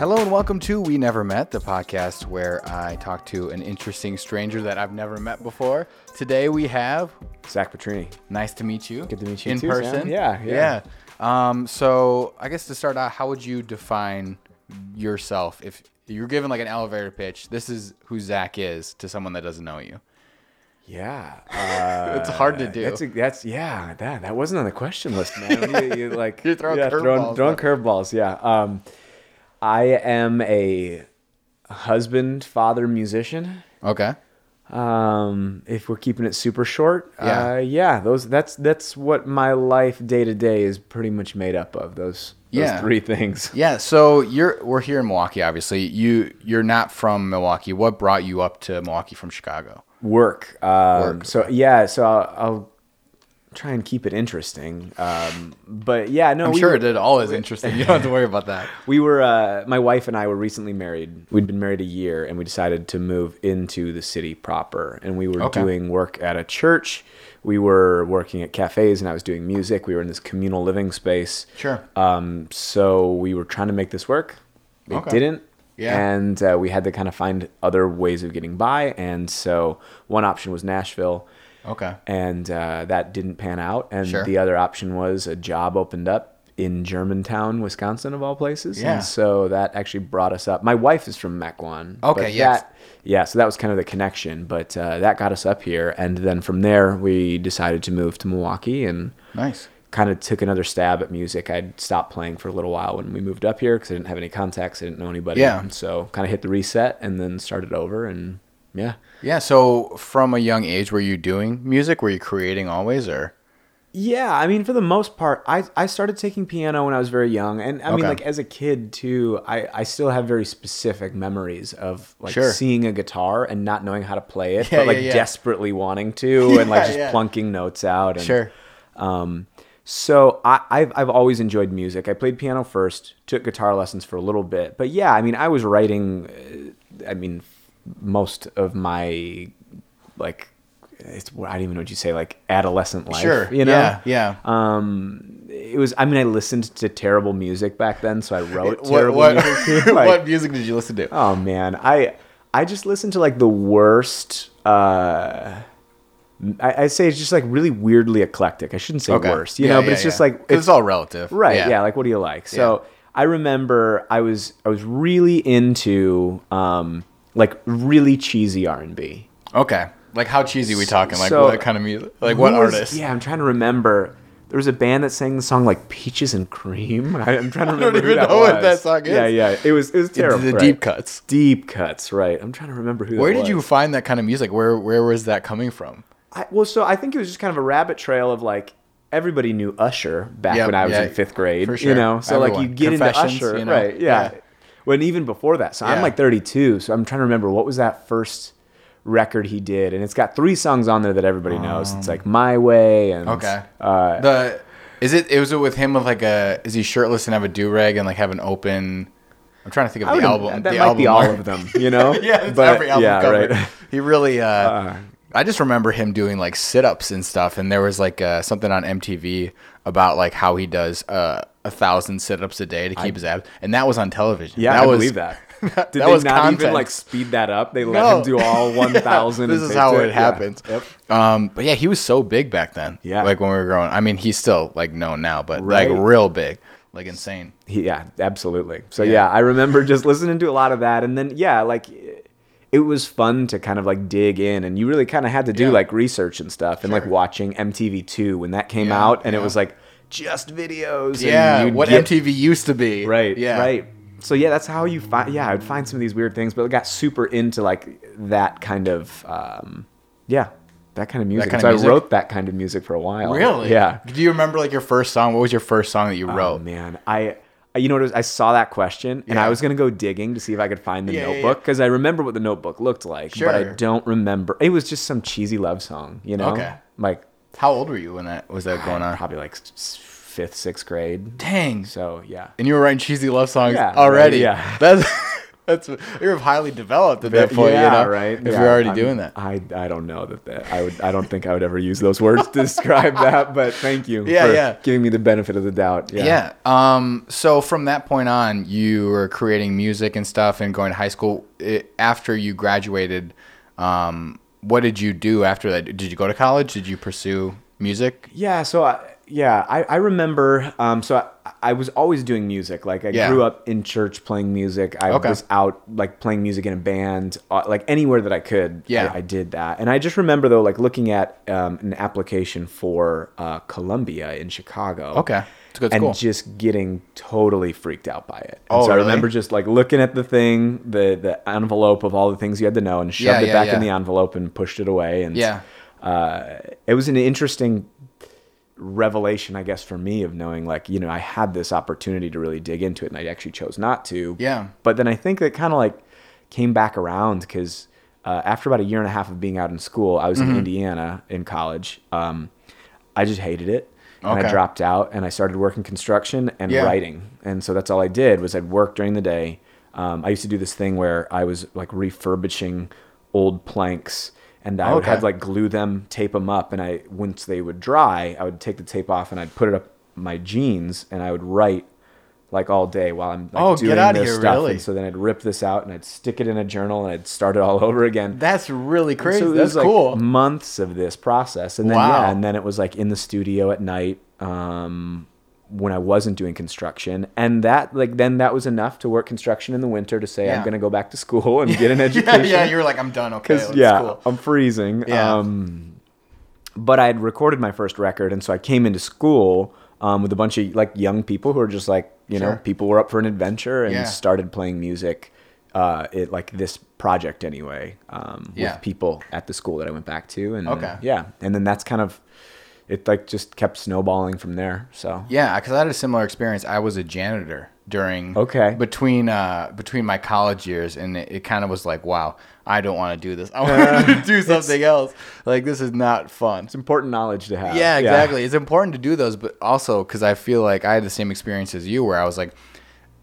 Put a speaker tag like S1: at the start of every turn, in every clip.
S1: Hello and welcome to We Never Met, the podcast where I talk to an interesting stranger that I've never met before. Today we have
S2: Zach Pietrini.
S1: nice to meet you.
S2: Good to meet you
S1: in
S2: too,
S1: person.
S2: Sam. Yeah, yeah.
S1: Yeah. Um, so I guess to start out, how would you define yourself if you're given like an elevator pitch? This is who Zach is to someone that doesn't know you.
S2: Yeah, uh,
S1: It's hard to do.
S2: That's a, that's yeah. That that wasn't on the question list, man. you, you like
S1: You're throwing
S2: yeah,
S1: curveballs
S2: throwing, throwing curveballs. Yeah. Um, I am a husband, father, musician.
S1: Okay.
S2: Um, if we're keeping it super short,
S1: Yeah.
S2: uh, yeah, those that's that's what my life day to day is pretty much made up of. Those those
S1: Yeah.
S2: three things.
S1: Yeah. So you're we're here in Milwaukee. Obviously, you you're not from Milwaukee. What brought you up to Milwaukee from Chicago?
S2: Work. Um,
S1: Work.
S2: So yeah, so I'll, I'll try and keep it interesting. Um, but yeah, no,
S1: I'm
S2: we
S1: sure
S2: were,
S1: it all is interesting. You don't have to worry about that.
S2: We were, uh, my wife and I were recently married. We'd been married a year, and we decided to move into the city proper. And we were
S1: Okay.
S2: doing work at a church. We were working at cafes, and I was doing music. We were in this communal living space.
S1: Sure.
S2: Um, so we were trying to make this work. It
S1: Okay.
S2: didn't.
S1: Yeah.
S2: And uh, we had to kind of find other ways of getting by. And so one option was Nashville
S1: Okay.
S2: and uh, that didn't pan out. And
S1: Sure.
S2: the other option was a job opened up in Germantown, Wisconsin, of all places.
S1: Yeah.
S2: And so that actually brought us up. My wife is from Mequon.
S1: Okay.
S2: That, yeah, so that was kind of the connection. But uh, that got us up here. And then from there, we decided to move to Milwaukee and
S1: Nice.
S2: kind of took another stab at music. I'd stopped playing for a little while when we moved up here because I didn't have any contacts. I didn't know anybody.
S1: Yeah.
S2: And so kind of hit the reset and then started over. And yeah.
S1: Yeah. So from a young age, were you doing music? Were you creating always, or
S2: Yeah, I mean, for the most part, I, I started taking piano when I was very young, and I mean, like as a kid too, I, I still have very specific memories of like
S1: Sure.
S2: seeing a guitar and not knowing how to play it,
S1: Yeah,
S2: but like
S1: yeah, yeah.
S2: desperately wanting to, and like just
S1: yeah.
S2: plunking notes out. And,
S1: Sure.
S2: Um, so I, I've I've always enjoyed music. I played piano first, took guitar lessons for a little bit, but yeah, I mean, I was writing. Uh, I mean, most of my like. It's, I don't even know what you say, like adolescent life.
S1: sure?
S2: you know,
S1: Yeah. Yeah.
S2: um, it was. I mean, I listened to terrible music back then, so I wrote
S1: what
S2: terrible
S1: what,
S2: music. Like,
S1: what music did you listen to?
S2: oh man, I I just listened to like the worst. Uh, I, I'd say it's just like really weirdly eclectic. I shouldn't say
S1: Okay.
S2: worst, you
S1: Yeah,
S2: know,
S1: yeah,
S2: but it's just
S1: yeah.
S2: like
S1: 'Cause it's all relative,
S2: right?
S1: Yeah.
S2: Yeah. like what do you like? So I remember I was I was really into um like really cheesy R and B.
S1: Okay. Like how cheesy we talking? Like
S2: So-
S1: what kind of music? Like what
S2: was-
S1: artist?
S2: Yeah, I'm trying to remember. There was a band that sang the song like "Peaches and Cream." I, am trying to remember.
S1: don't
S2: who
S1: even
S2: that
S1: know what
S2: was.
S1: that song is.
S2: Yeah, yeah. It was it was
S1: The-
S2: terrible.
S1: The
S2: right.
S1: deep cuts.
S2: deep cuts. Right. I'm trying to remember who.
S1: Where did you find that kind of music? Where where was that coming from?
S2: I, well, so I think it was just kind of a rabbit trail of like everybody knew Usher back
S1: Yep,
S2: when I was
S1: yeah,
S2: in fifth grade.
S1: for sure.
S2: You know, so like you get into Usher,
S1: you know?
S2: right? Yeah.
S1: Yeah.
S2: When even before that, so I'm like 32, so I'm trying to remember what was that first record he did, and it's got three songs on there that everybody knows. It's like My Way and
S1: Um, Okay.
S2: uh,
S1: The is it? It was it with him with like a? Is he shirtless and have a do rag and like have an open? I'm trying to think of the album.
S2: That
S1: the
S2: might
S1: album
S2: be all
S1: art.
S2: of them, you know.
S1: yeah, it's
S2: But,
S1: every album
S2: yeah,
S1: cover.
S2: right.
S1: He really. Uh,
S2: Uh,
S1: I just remember him doing like sit ups and stuff, and there was like uh, something on MTV about like how he does uh, a thousand sit ups a day to keep his abs, and that was on television.
S2: Yeah,
S1: that
S2: I
S1: was,
S2: believe that.
S1: that
S2: Did they
S1: was
S2: not
S1: content.
S2: even like speed that up? They let
S1: No.
S2: him do all 1,000.
S1: this
S2: and
S1: is how
S2: it?
S1: it
S2: Yeah.
S1: happens.
S2: Yep.
S1: Um, but yeah, he was so big back then.
S2: Yeah.
S1: like when we were growing. I mean, he's still like known now, but
S2: Right.
S1: like real big, like insane.
S2: Yeah, absolutely. So
S1: Yeah.
S2: yeah. I remember just listening to a lot of that, and then yeah, like it was fun to kind of like dig in, and you really kind of had to do
S1: Yeah.
S2: like research and stuff, and like watching MTV2 when that came
S1: Yeah,
S2: out, and
S1: yeah.
S2: it was like just videos.
S1: Yeah, what
S2: get-
S1: MTV used to be.
S2: Right.
S1: Yeah.
S2: Right. So yeah, that's how you find. Yeah, I would find some of these weird things, but I got super into like that kind of. um Yeah, that kind of music.
S1: kind
S2: so
S1: of music?
S2: I wrote that kind of music for a while.
S1: Really?
S2: Yeah.
S1: Do you remember like your first song? What was your first song that you
S2: Oh
S1: wrote?
S2: man, I. You know what? It was? I saw that question and
S1: Yeah.
S2: I was gonna go digging to see if I could find the
S1: Yeah, yeah,
S2: notebook because I remember what the notebook looked like, but I don't remember. It was just some cheesy love song, you know?
S1: Okay.
S2: Like
S1: How old were you when that was that going on?
S2: probably like fifth, sixth grade.
S1: Dang.
S2: So yeah,
S1: And you were writing cheesy love songs
S2: Yeah,
S1: already.
S2: right, yeah.
S1: That's That's you're highly developed at that point,
S2: yeah,
S1: you know,
S2: right.
S1: If
S2: Yeah,
S1: you're already
S2: I'm-
S1: doing that.
S2: I I don't know that, that I would I don't think I would ever use those words to describe that. But thank you.
S1: Yeah,
S2: for
S1: yeah.
S2: Giving me the benefit of the doubt. Yeah.
S1: Yeah. Um. So from that point on, you were creating music and stuff, and going to high school. It, after you graduated, um, what did you do after that? Did you go to college? Did you pursue music?
S2: Yeah, so I, yeah, I, I remember. Um, so I, I was always doing music. Like I
S1: Yeah.
S2: grew up in church playing music. I
S1: Okay.
S2: was out like playing music in a band, uh, like anywhere that I could.
S1: Yeah.
S2: I, I did that. And I just remember though, like looking at um, an application for uh, Columbia in Chicago.
S1: Okay. It's a good
S2: and
S1: school.
S2: just getting totally freaked out by it. And
S1: Oh,
S2: so I
S1: really?
S2: remember just like looking at the thing, the the envelope of all the things you had to know, and shoved
S1: Yeah,
S2: it
S1: yeah,
S2: back in the envelope and pushed it away. And
S1: Yeah.
S2: uh, it was an interesting revelation, I guess, for me of knowing like you know I had this opportunity to really dig into it, and I actually chose not to.
S1: Yeah.
S2: But then I think that kind of like came back around because uh, after about a year and a half of being out in school, I was
S1: Mm-hmm.
S2: in Indiana in college. Um, I just hated it. And I dropped out and I started working construction and
S1: Yeah.
S2: writing. And so that's all I did was I'd work during the day. Um, I used to do this thing where I was like refurbishing old planks and I would
S1: Okay.
S2: have like glue them, tape them up, and I once they would dry, I would take the tape off and I'd put it up my jeans and I would write like all day while I'm like,
S1: Oh, get
S2: doing this
S1: here,
S2: stuff.
S1: really?
S2: And so then I'd rip this out and I'd stick it in a journal and I'd start it all over again.
S1: That's really crazy.
S2: So it
S1: That's
S2: was like months of this process, and then
S1: Wow.
S2: yeah, and then it was like in the studio at night um, when I wasn't doing construction, and that like then that was enough to work construction in the winter to say
S1: Yeah.
S2: I'm going to go back to school and get an education.
S1: yeah. You're like, I'm done. Okay.
S2: yeah,
S1: cool.
S2: I'm freezing.
S1: Yeah.
S2: Um, but I had recorded my first record, and so I came into school um, with a bunch of like young people who were just like you know people were up for an adventure and
S1: Yeah.
S2: started playing music. Uh, it like this project anyway um,
S1: Yeah.
S2: with people at the school that I went back to, and
S1: Okay.
S2: yeah, and then that's kind of it. Like just kept snowballing from there. So
S1: Yeah, because I had a similar experience. I was a janitor during
S2: Okay.
S1: between uh between my college years, and it, it kind of was like, wow, I don't want to do this. I want to do something else. Like this is not fun.
S2: it's important knowledge to have.
S1: Yeah, exactly. It's important to do those, but also because I feel like I had the same experience as you, where I was like,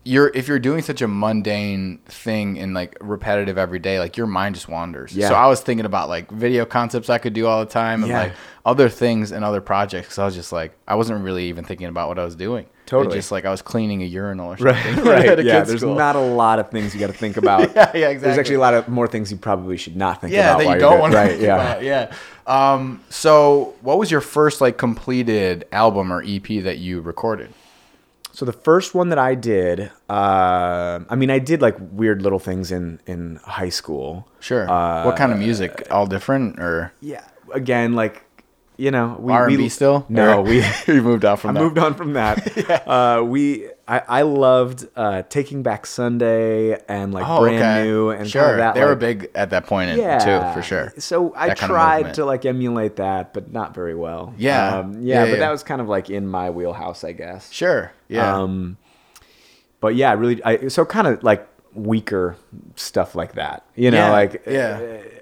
S1: you're if you're doing such a mundane thing and like repetitive every day, like your mind just wanders.
S2: Yeah.
S1: So I was thinking about like video concepts I could do all the time and
S2: Yeah.
S1: like other things and other projects. So I was just like, I wasn't really even thinking about what I was doing. It
S2: Totally.
S1: just like I was cleaning a urinal or something.
S2: right.
S1: a
S2: yeah, there's
S1: school.
S2: not a lot of things you got to think about.
S1: Yeah, yeah, Exactly.
S2: There's actually a lot of more things you probably should not think
S1: yeah
S2: about.
S1: that
S2: while
S1: you
S2: you're
S1: don't want to
S2: right,
S1: think
S2: yeah.
S1: about. Yeah. Um, so what was your first like completed album or EP that you recorded?
S2: So the first one that I did, uh, I mean, I did like weird little things in in high school.
S1: Sure.
S2: Uh,
S1: what kind of music? All different or
S2: Yeah, again, like you know, we
S1: R and B
S2: we-
S1: still?
S2: No, we.
S1: you moved on from
S2: I
S1: that.
S2: moved on from that. uh, we, I, I loved uh, Taking Back Sunday and like
S1: Oh,
S2: brand
S1: okay.
S2: new and
S1: sure.
S2: kind of that.
S1: they were big at that point in,
S2: yeah,
S1: too, for sure.
S2: So I
S1: That kind of
S2: tried to like emulate that, but not very well.
S1: Yeah.
S2: um,
S1: Yeah,
S2: yeah, but
S1: yeah.
S2: that was kind of like in my wheelhouse, I guess.
S1: Sure. Yeah.
S2: Um, but yeah, really, I so kind of like weaker stuff like that. You know,
S1: Yeah,
S2: like
S1: yeah.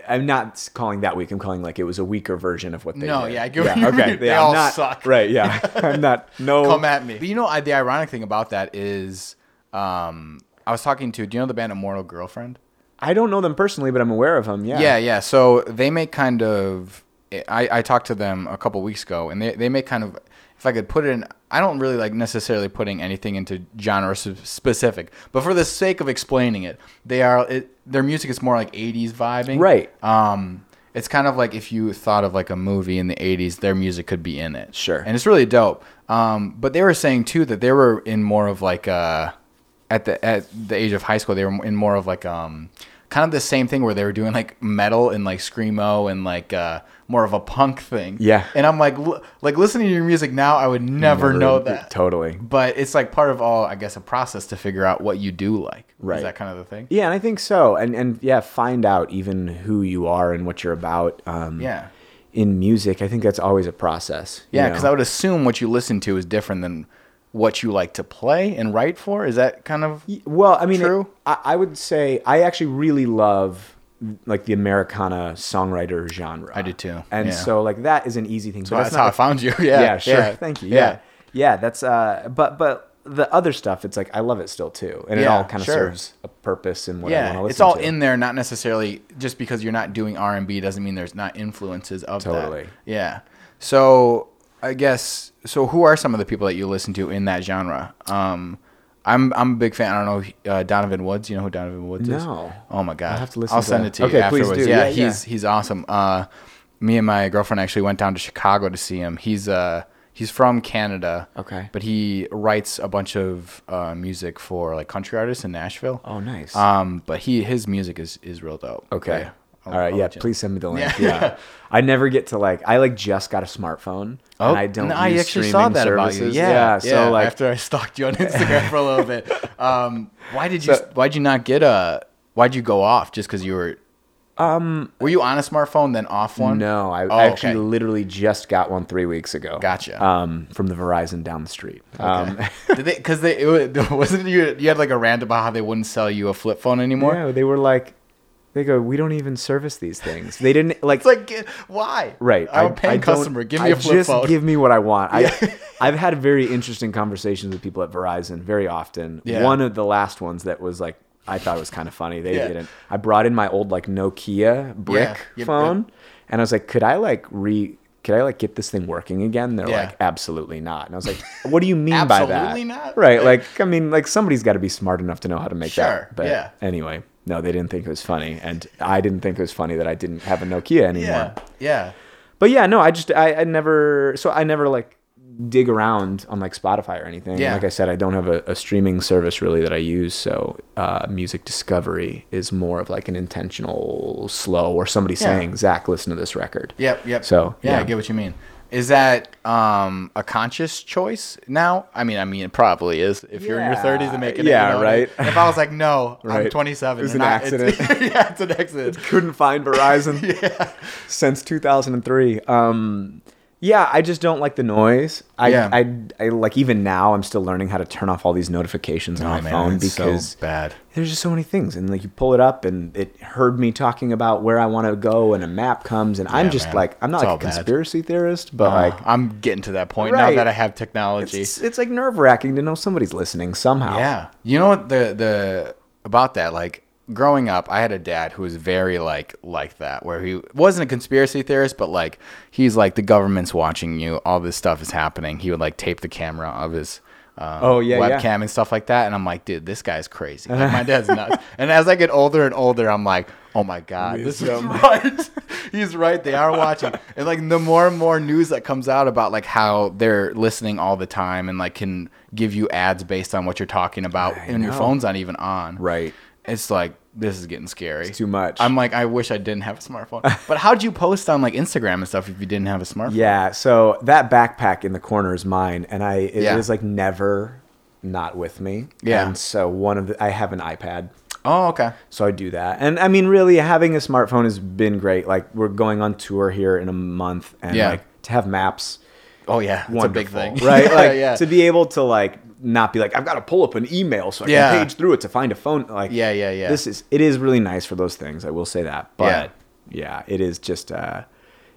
S2: uh, I'm not calling that weak. I'm calling like it was a weaker version of what they
S1: No,
S2: did.
S1: yeah, I get what you
S2: okay.
S1: mean. They
S2: yeah, I'm
S1: all
S2: not,
S1: suck.
S2: Right, yeah. I'm not no
S1: Come at me. But you know, I, the ironic thing about that is, um, I was talking to. Do you know the band Immortal Girlfriend?
S2: I don't know them personally, but I'm aware of them. Yeah.
S1: Yeah, yeah. So they make kind of. I, I talked to them a couple weeks ago, and they, they make kind of. If I could put it in, I don't really like necessarily putting anything into genre specific, but for the sake of explaining it, they are. It, their music is more like '80s vibing,
S2: Right.
S1: Um, it's kind of like if you thought of like a movie in the '80s, their music could be in it.
S2: Sure.
S1: and it's really dope. Um, but they were saying too that they were in more of like uh at the at the age of high school, they were in more of like um kind of the same thing where they were doing like metal and like screamo and like uh more of a punk thing.
S2: Yeah.
S1: And I'm like l- like listening to your music now, I would never, know that.
S2: Totally.
S1: But it's like part of all, I guess, a process to figure out what you do like.
S2: Right.
S1: Is that kind of the thing?
S2: Yeah, and I think so. And and yeah, find out even who you are and what you're about. Um,
S1: Yeah.
S2: In music, I think that's always a process. you
S1: Yeah, because? I would assume what you listen to is different than what you like to play and write for. Is that kind of
S2: Well, I mean,
S1: True.
S2: it- I, would say I actually really love like the Americana songwriter genre.
S1: I do too,
S2: And
S1: yeah.
S2: so like that is an easy thing.
S1: So that's
S2: not
S1: how I found you. Yeah,
S2: yeah, sure. Thank you. Yeah. yeah. that's uh but but the other stuff, it's like I love it still too, and it all kind of
S1: sure.
S2: serves a purpose in what I want to
S1: Yeah,
S2: listen
S1: it's all
S2: to.
S1: in there. Not necessarily just because you're not doing R and B doesn't mean there's not influences of
S2: Totally.
S1: that. Yeah. So I guess so. Who are some of the people that you listen to in that genre? Um, I'm I'm a big fan. I don't know uh, Donovan Woods. You know who Donovan Woods is?
S2: No.
S1: Oh my god.
S2: I'll have to listen
S1: I'll
S2: to
S1: send
S2: that.
S1: it to you
S2: Okay, please
S1: afterwards.
S2: do.
S1: Yeah,
S2: Yeah, yeah.
S1: he's he's awesome. Uh, me and my girlfriend actually went down to Chicago to see him. He's uh he's from Canada.
S2: Okay.
S1: But he writes a bunch of uh, music for like country artists in Nashville.
S2: Oh, nice.
S1: Um, but he his music is is real dope.
S2: Okay.
S1: Yeah. I'll-
S2: All right.
S1: I'll
S2: yeah. Please send me the link.
S1: Yeah.
S2: Yeah. I never get to like. I like just got a smartphone.
S1: Oh,
S2: and I don't.
S1: no, I actually saw that about you.
S2: services.
S1: Yeah,
S2: So like.
S1: after I stalked you on Instagram for a little bit, um, why did you?
S2: So-
S1: why'd you not get a? Why'd you go off? Just because you were? Um, were you on a smartphone then off one?
S2: No, I,
S1: Oh,
S2: I actually
S1: okay.
S2: literally just got one three weeks ago.
S1: Gotcha.
S2: Um, from the Verizon down the street. Um,
S1: Did they? Because they it, wa- wasn't you. You had like a rant about how they wouldn't sell you a flip phone anymore.
S2: yeah, they were like, they go, we don't even service these things. They didn't like.
S1: It's like why?
S2: Right.
S1: I'm a
S2: I-
S1: paying
S2: I
S1: customer. Give me
S2: I
S1: a flip
S2: just
S1: phone.
S2: give me what I want.
S1: Yeah.
S2: I, I've had very interesting conversations with people at Verizon very often.
S1: Yeah.
S2: One of the last ones that was like, I thought it was kind of funny. They
S1: Yeah.
S2: didn't. I brought in my old like Nokia brick.
S1: Yep,
S2: phone, and I was like, could I like re. Could I like get this thing working again? They're
S1: Yeah.
S2: like, absolutely not. And I was like, what do you mean by that?
S1: Absolutely not?
S2: Right. Like, I mean, like somebody's got to be smart enough to know how to make
S1: Sure,
S2: that. But
S1: yeah.
S2: anyway, no, they didn't think it was funny, and I didn't think it was funny that I didn't have a Nokia anymore
S1: yeah. Yeah.
S2: but yeah, no, I just I, I never so I never like dig around on like Spotify or anything.
S1: Yeah.
S2: Like I said, I don't have a, a streaming service really that I use. So uh, music discovery is more of like an intentional slow or somebody
S1: Yeah.
S2: saying, Zach, listen to this record.
S1: Yep, yep.
S2: So,
S1: yeah, I get what you mean. Is that um, a conscious choice now? I mean, I mean, it probably is. If you're in your 30s and making
S2: Yeah,
S1: it, you know
S2: right.
S1: If I was like, no, I'm 27.
S2: It was an
S1: I-
S2: accident.
S1: It's, yeah, it's an accident.
S2: Couldn't find Verizon yeah. since 2003. Um, yeah, I just don't like the noise. I,
S1: Yeah.
S2: I, I like even now I'm still learning how to turn off all these notifications on
S1: Oh,
S2: my
S1: man,
S2: phone
S1: it's so
S2: because
S1: bad.
S2: there's just so many things and like you pull it up and it heard me talking about where i want to go and a map comes and i'm just
S1: man.
S2: like i'm not
S1: It's
S2: like a
S1: bad.
S2: conspiracy theorist but
S1: Uh,
S2: like
S1: I'm getting to that point now that I have technology.
S2: it's, it's like nerve-wracking to know somebody's listening somehow
S1: Yeah. You know what the the about that like growing up I had a dad who was very like like that where he wasn't a conspiracy theorist but like he's like the government's watching you all this stuff is happening. He would like tape the camera of his um,
S2: Oh, yeah, yeah.
S1: webcam and stuff like that and I'm like dude this guy's crazy. Like, my dad's nuts. and as I get older and older I'm like oh my god this is right. He's right. They are watching. And like the more and more news that comes out about like how they're listening all the time and like can give you ads based on what you're talking about
S2: I
S1: and your phone's not even on.
S2: right
S1: It's like this is getting scary.
S2: too much
S1: I'm like I wish I didn't have a smartphone. but how'd you post on like Instagram and stuff if you didn't have a smartphone?
S2: yeah so that backpack in the corner is mine and i it is
S1: Yeah.
S2: like never not with me
S1: Yeah.
S2: and so one of the i have an ipad
S1: Oh, okay.
S2: So I do that. And I mean, really, having a smartphone has been great. Like, we're going on tour here in a month, and
S1: Yeah.
S2: like to have maps,
S1: Oh yeah, it's a big thing.
S2: right? Like,
S1: yeah.
S2: to be able to like not be like, I've got to pull up an email so I
S1: Yeah.
S2: can page through it to find a phone. Like,
S1: Yeah, yeah, yeah.
S2: This is it is really nice for those things. I will say that, but yeah, it is just uh,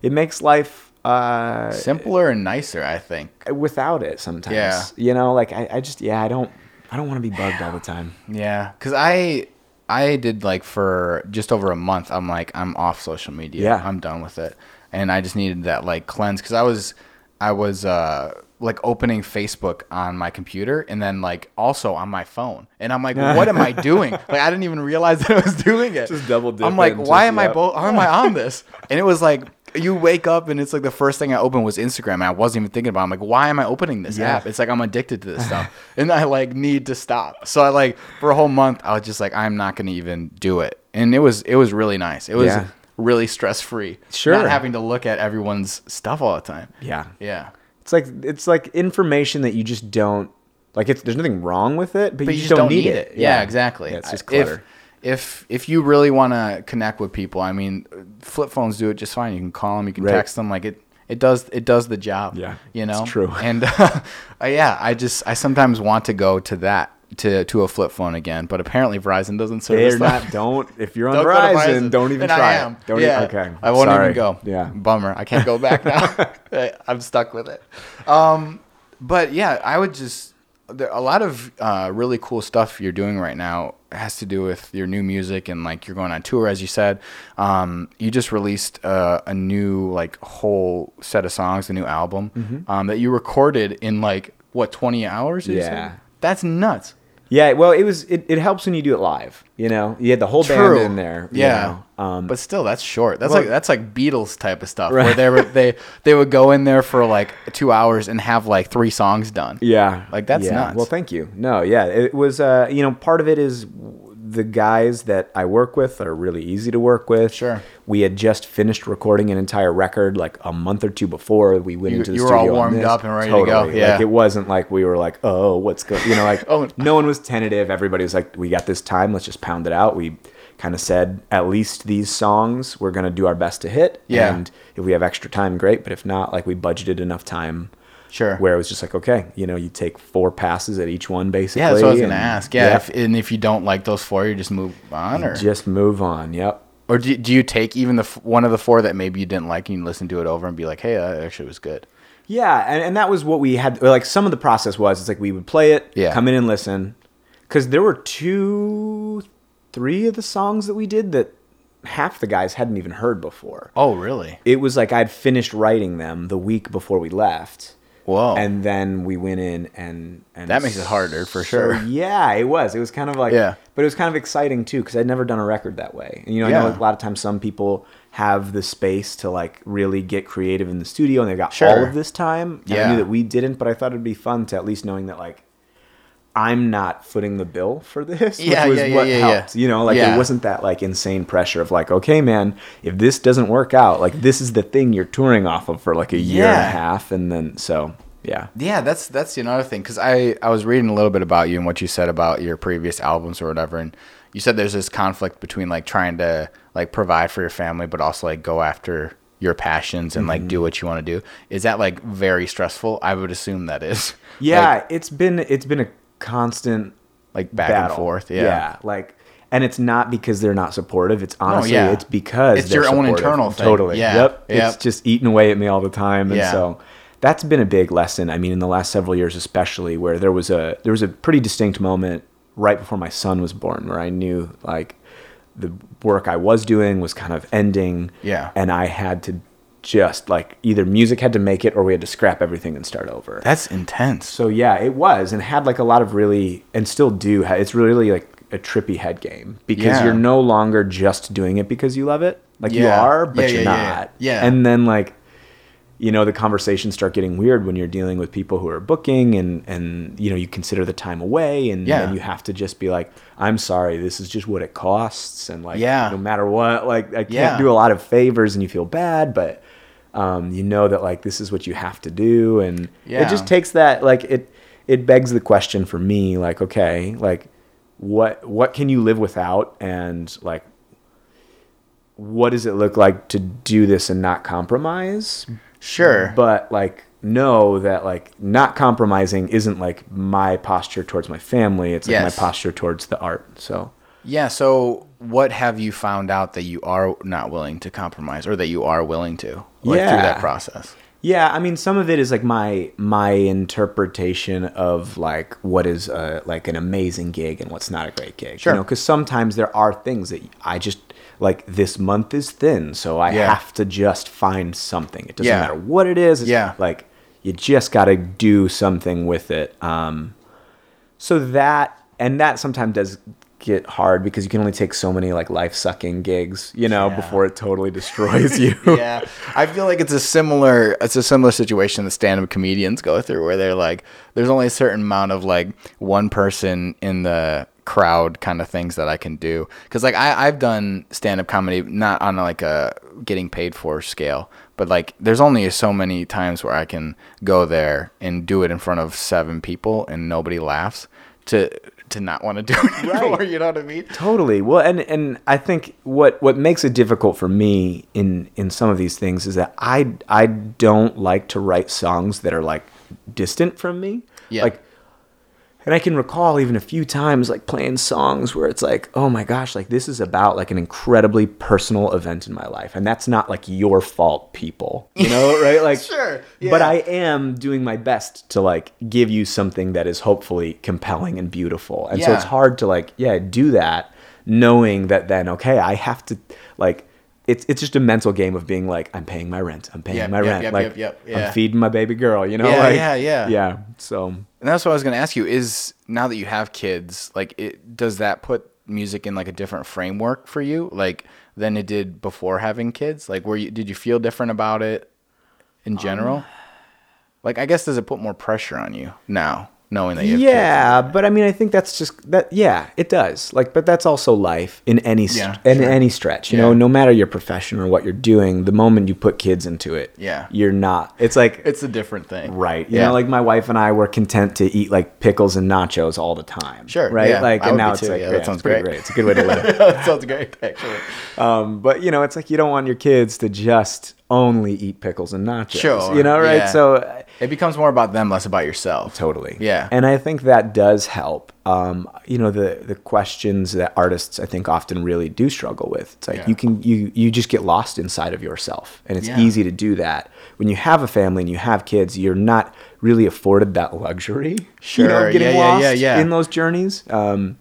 S2: it makes life uh
S1: Simpler and nicer, I think.
S2: without it sometimes.
S1: Yeah.
S2: you know, like I, I just yeah, I don't I don't want to be bugged all the time.
S1: Yeah, cuz I I did like for just over a month. I'm like I'm off social media.
S2: Yeah.
S1: I'm done with it. And I just needed that like cleanse cuz I was I was uh like opening Facebook on my computer and then like also on my phone. And I'm like, what am I doing? Like I didn't even realize that I was doing it.
S2: Just double
S1: I'm like, why
S2: just-
S1: am I both how am I on this? And it was like you wake up and it's like the first thing I opened was Instagram and I wasn't even thinking about it. I'm like, why am I opening this
S2: Yeah.
S1: app? It's like I'm addicted to this stuff. and I like need to stop. So I like for a whole month I was just like, I'm not gonna even do it. And it was it was really nice. It was
S2: Yeah.
S1: really stress free.
S2: Sure.
S1: Not having to look at everyone's stuff all the time.
S2: Yeah.
S1: Yeah.
S2: It's like it's like information that you just don't like. It's there's nothing wrong with it, but,
S1: But
S2: you, just don't, need, it.
S1: Yeah, exactly.
S2: Yeah, it's just
S1: If-
S2: clutter.
S1: If if you really want to connect with people, I mean, flip phones do it just fine. You can call them, you can
S2: Right.
S1: text them. Like it, it does it does the job.
S2: Yeah,
S1: you know,
S2: it's true.
S1: And uh, yeah, I just I sometimes want to go to that to to a flip phone again, but apparently Verizon doesn't service
S2: They're
S1: that.
S2: not. Don't if you're on
S1: Don't to
S2: Verizon, don't even
S1: and
S2: try
S1: I am.
S2: it. Don't
S1: yeah.
S2: e- okay.
S1: I won't
S2: Sorry.
S1: even go.
S2: Yeah.
S1: Bummer. I can't go back now. I'm stuck with it. Um, but yeah, I would just there, a lot of uh, really cool stuff you're doing right now has to do with your new music and like you're going on tour, as you said. Um, you just released uh, a new like whole set of songs, a new album
S2: Mm-hmm.
S1: um, that you recorded in like what 20 hours?
S2: Yeah.
S1: that's nuts.
S2: Yeah, well, it was it, it helps when you do it live. You know, you had the whole
S1: True.
S2: band in there. you
S1: Yeah.
S2: know, Um,
S1: But still, that's short. That's
S2: Well-
S1: like that's like Beatles type of stuff, where
S2: Right.
S1: they were they they would go in there for like two hours and have like three songs done.
S2: Yeah.
S1: Like, that's
S2: yeah.
S1: nuts.
S2: Well, thank you. No, yeah. It was uh, you know, part of it is the guys that I work with are really easy to work with.
S1: Sure.
S2: We had just finished recording an entire record like a month or two before we went
S1: You-
S2: into the studio.
S1: you were all warmed up and ready to go. Yeah.
S2: Like it wasn't like we were like, "Oh, what's going?" You know, like
S1: Oh.
S2: no one was tentative. Everybody was like, "We got this time. Let's just pound it out." We kind of said, "At least these songs we're going to do our best to hit."
S1: Yeah.
S2: And if we have extra time, great, but if not, like we budgeted enough time
S1: Sure.
S2: where it was just like, okay, you know, you take four passes at each one, basically.
S1: yeah, that's what I was gonna ask. Yeah, If, and if you don't like those four, you just move on, or
S2: just move on. Yep.
S1: or do, do you take even the one of the four that maybe you didn't like and you listen to it over and be like, hey, that actually was good.
S2: Yeah, and, and that was what we had. Like some of the process was, it's like we would play it,
S1: Yeah.
S2: come in and listen, because there were two, three of the songs that we did that half the guys hadn't even heard before.
S1: Oh, really?
S2: It was like I'd finished writing them the week before we left.
S1: Whoa.
S2: And then we went in and and
S1: That makes it harder, for
S2: so,
S1: sure.
S2: Yeah, it was. It was kind of like
S1: Yeah.
S2: but it was kind of exciting too because I'd never done a record that way. And you know, I know a lot of times some people have the space to like really get creative in the studio and they've got
S1: Sure.
S2: all of this time. And I
S1: Yeah.
S2: knew that we didn't, but I thought it'd be fun to at least knowing that like I'm not footing the bill for this,
S1: Yeah,
S2: which was
S1: yeah, yeah,
S2: what helped. You know, like it wasn't that like insane pressure of like, okay, man, if this doesn't work out, like this is the thing you're touring off of for like a year and a half, and then so yeah,
S1: Yeah, that's that's another thing because I I was reading a little bit about you and what you said about your previous albums or whatever, and you said there's this conflict between like trying to like provide for your family, but also like go after your passions and like
S2: Mm-hmm.
S1: do what you want to do. Is that like very stressful? I would assume that is.
S2: yeah.
S1: Like,
S2: it's been it's been a constant
S1: like back and forth. Yeah.
S2: like, and it's not because they're not supportive. It's honestly,
S1: yeah.
S2: it's because
S1: It's your own internal thing.
S2: Totally.
S1: Yeah.
S2: Yep.
S1: Yep.
S2: It's just eating away at me all the time, and
S1: Yeah.
S2: so that's been a big lesson. I mean, in the last several years, especially, where there was a there was a pretty distinct moment right before my son was born, where I knew like the work I was doing was kind of ending.
S1: Yeah.
S2: and I had to just like either music had to make it or we had to scrap everything and start over.
S1: That's intense.
S2: So yeah, it was, and had like a lot of really, and still do. It's really like a trippy head game because
S1: Yeah.
S2: you're no longer just doing it because you love it. Like you are, but
S1: Yeah,
S2: you're
S1: yeah, yeah,
S2: not.
S1: yeah.
S2: And then like, you know, the conversations start getting weird when you're dealing with people who are booking, and and you know you consider the time away, and
S1: Yeah.
S2: then you have to just be like, I'm sorry, this is just what it costs, and like,
S1: Yeah.
S2: no matter what, like I can't
S1: Yeah.
S2: do a lot of favors, and you feel bad, but. Um, you know that like this is what you have to do and
S1: Yeah.
S2: it just takes that like it it begs the question for me like okay like what what can you live without and like what does it look like to do this and not compromise
S1: Sure.
S2: but like know that like not compromising isn't like my posture towards my family it's like
S1: Yes.
S2: my posture towards the art so
S1: Yeah. So, what have you found out that you are not willing to compromise, or that you are willing to, like through that
S2: Yeah.
S1: process?
S2: Yeah, I mean, some of it is like my my interpretation of like what is uh like an amazing gig and what's not a great gig.
S1: Sure.
S2: You know, because sometimes there are things that I just like. This month is thin, so I
S1: Yeah.
S2: have to just find something. It doesn't
S1: Yeah.
S2: matter what it is. It's
S1: Yeah.
S2: like you just got to do something with it. Um, so that and that sometimes does get hard because you can only take so many like life sucking gigs, you know,
S1: Yeah.
S2: before it totally destroys you.
S1: yeah, I feel like it's a similar it's a similar situation that stand-up comedians go through, where they're like, there's only a certain amount of like one person in the crowd kind of things that I can do. Because like I I've done stand-up comedy not on like a getting paid for scale, but like there's only so many times where I can go there and do it in front of seven people and nobody laughs to to not want to do it anymore.
S2: Right.
S1: You know what I mean?
S2: Totally. Well, and and I think what what makes it difficult for me in in some of these things is that I I don't like to write songs that are like distant from me.
S1: Yeah.
S2: Like And I can recall even a few times like playing songs where it's like, oh my gosh, like this is about like an incredibly personal event in my life. And that's not like your fault, people. You know, right? Like
S1: Sure, yeah. But.
S2: I am doing my best to like give you something that is hopefully compelling and beautiful. And so it's hard to like, yeah, do that knowing that then okay, I have to like it's it's just a mental game of being like I'm paying my rent. I'm paying
S1: Yep,
S2: my
S1: yep,
S2: rent.
S1: yep,
S2: like
S1: yep, yeah.
S2: I'm feeding my baby girl, you know?
S1: Yeah,
S2: like,
S1: yeah, yeah.
S2: Yeah. So
S1: And that's what I was going to ask you is now that you have kids, like it does that put music in like a different framework for you like than it did before having kids? Like were you did you feel different about it in
S2: Um,
S1: general? like I guess does it put more pressure on you now knowing that you have
S2: yeah, but I mean, I think that's just that. Yeah, it does. Like, but that's also life in any st-
S1: Yeah,
S2: in
S1: sure.
S2: any stretch. You
S1: Yeah.
S2: know, no matter your profession or what you're doing, the moment you put kids into it,
S1: Yeah.
S2: you're not. It's like
S1: It's a different thing.
S2: right. You
S1: Yeah.
S2: know, like my wife and I were content to eat like pickles and nachos all the time.
S1: Sure,
S2: Right.
S1: yeah,
S2: like,
S1: I
S2: and now it's
S1: too.
S2: like
S1: Yeah, that sounds great.
S2: great. It's a good way to live.
S1: that sounds great actually.
S2: Um, but you know, it's like you don't want your kids to just only eat pickles and nachos.
S1: Sure,
S2: You know, right?
S1: yeah.
S2: So
S1: It becomes more about them, less about yourself.
S2: totally.
S1: Yeah.
S2: And I think that does help. Um, you know, the the questions that artists I think often really do struggle with. It's like
S1: Yeah.
S2: you can you you just get lost inside of yourself. And it's
S1: Yeah.
S2: easy to do that. When you have a family and you have kids, you're not really afforded that luxury. You
S1: Sure,
S2: know, getting
S1: yeah, yeah,
S2: lost
S1: yeah, yeah.
S2: in those journeys. Um,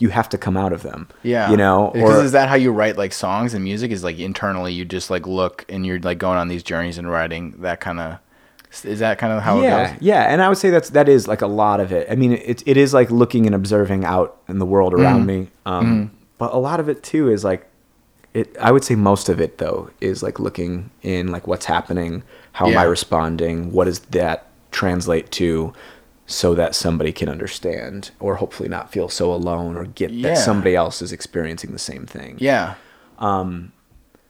S2: you have to come out of them.
S1: Yeah.
S2: You know,
S1: because is that how you write like songs and music? Is like internally you just like look and you're like going on these journeys and writing that kind of. Is that kind of how
S2: yeah,
S1: it goes?
S2: yeah, and I would say that's that is like a lot of it. I mean, it it is like looking and observing out in the world around me. Um, But a lot of it too is like, it. I would say most of it though is like looking in like what's happening, how am I responding, what does that translate to, so that somebody can understand or hopefully not feel so alone or get
S1: Yeah.
S2: that somebody else is experiencing the same thing.
S1: Yeah, um,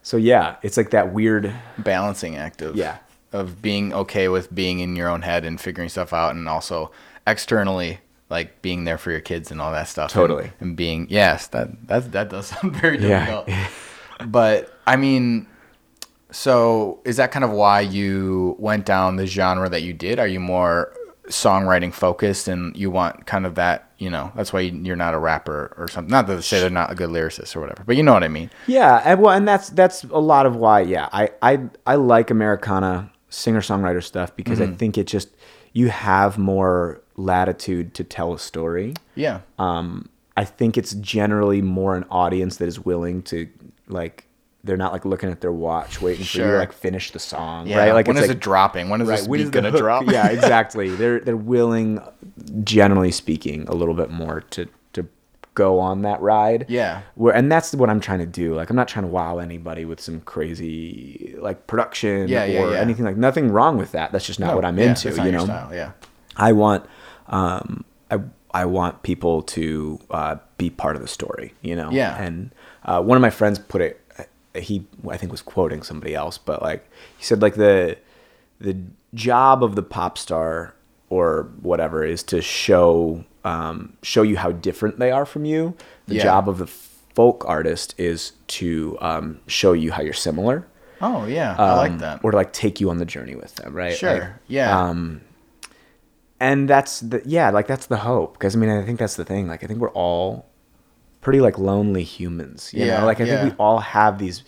S2: So yeah, it's like that weird.
S1: balancing act of
S2: Yeah.
S1: of being okay with being in your own head and figuring stuff out, and also externally like being there for your kids and all that stuff.
S2: Totally.
S1: And, being yes, that that that does sound very
S2: Yeah.
S1: difficult. but I mean, so is that kind of why you went down the genre that you did? Are you more songwriting focused and you want kind of that? You know, that's why you're not a rapper or something. Not to say they're not a good lyricist or whatever, but you know what I mean.
S2: Yeah, and well, and that's that's a lot of why. Yeah, I I I like Americana singer songwriter stuff because
S1: Mm-hmm.
S2: I think it just you have more latitude to tell a story.
S1: Yeah.
S2: Um, I think it's generally more an audience that is willing to like. They're not like looking at their watch, waiting for you to like finish the song,
S1: yeah.
S2: right? Like
S1: when is
S2: like,
S1: it dropping? When is this
S2: when
S1: beat gonna
S2: hook-
S1: drop?
S2: yeah, exactly. They're they're willing, generally speaking, a little bit more to to go on that ride.
S1: Yeah.
S2: Where and that's what I'm trying to do. Like I'm not trying to wow anybody with some crazy like production
S1: Yeah, yeah,
S2: or anything like nothing wrong with that. That's just not
S1: No,
S2: what I'm into. You know,
S1: style, Yeah.
S2: I want um I I want people to uh, be part of the story. You know.
S1: Yeah.
S2: And uh, one of my friends put it. He I think was quoting somebody else, but like he said like the the job of the pop star or whatever is to show um, show you how different they are from you. The
S1: Yeah.
S2: job of the folk artist is to um, show you how you're similar.
S1: Oh yeah, I like
S2: um,
S1: that.
S2: Or to like take you on the journey with them, right?
S1: Sure.
S2: Like,
S1: yeah.
S2: um, and that's the yeah, like that's the hope. Because I mean, I think that's the thing. Like I think we're all pretty like lonely humans. You
S1: Yeah,
S2: know, like I
S1: yeah.
S2: think we all have these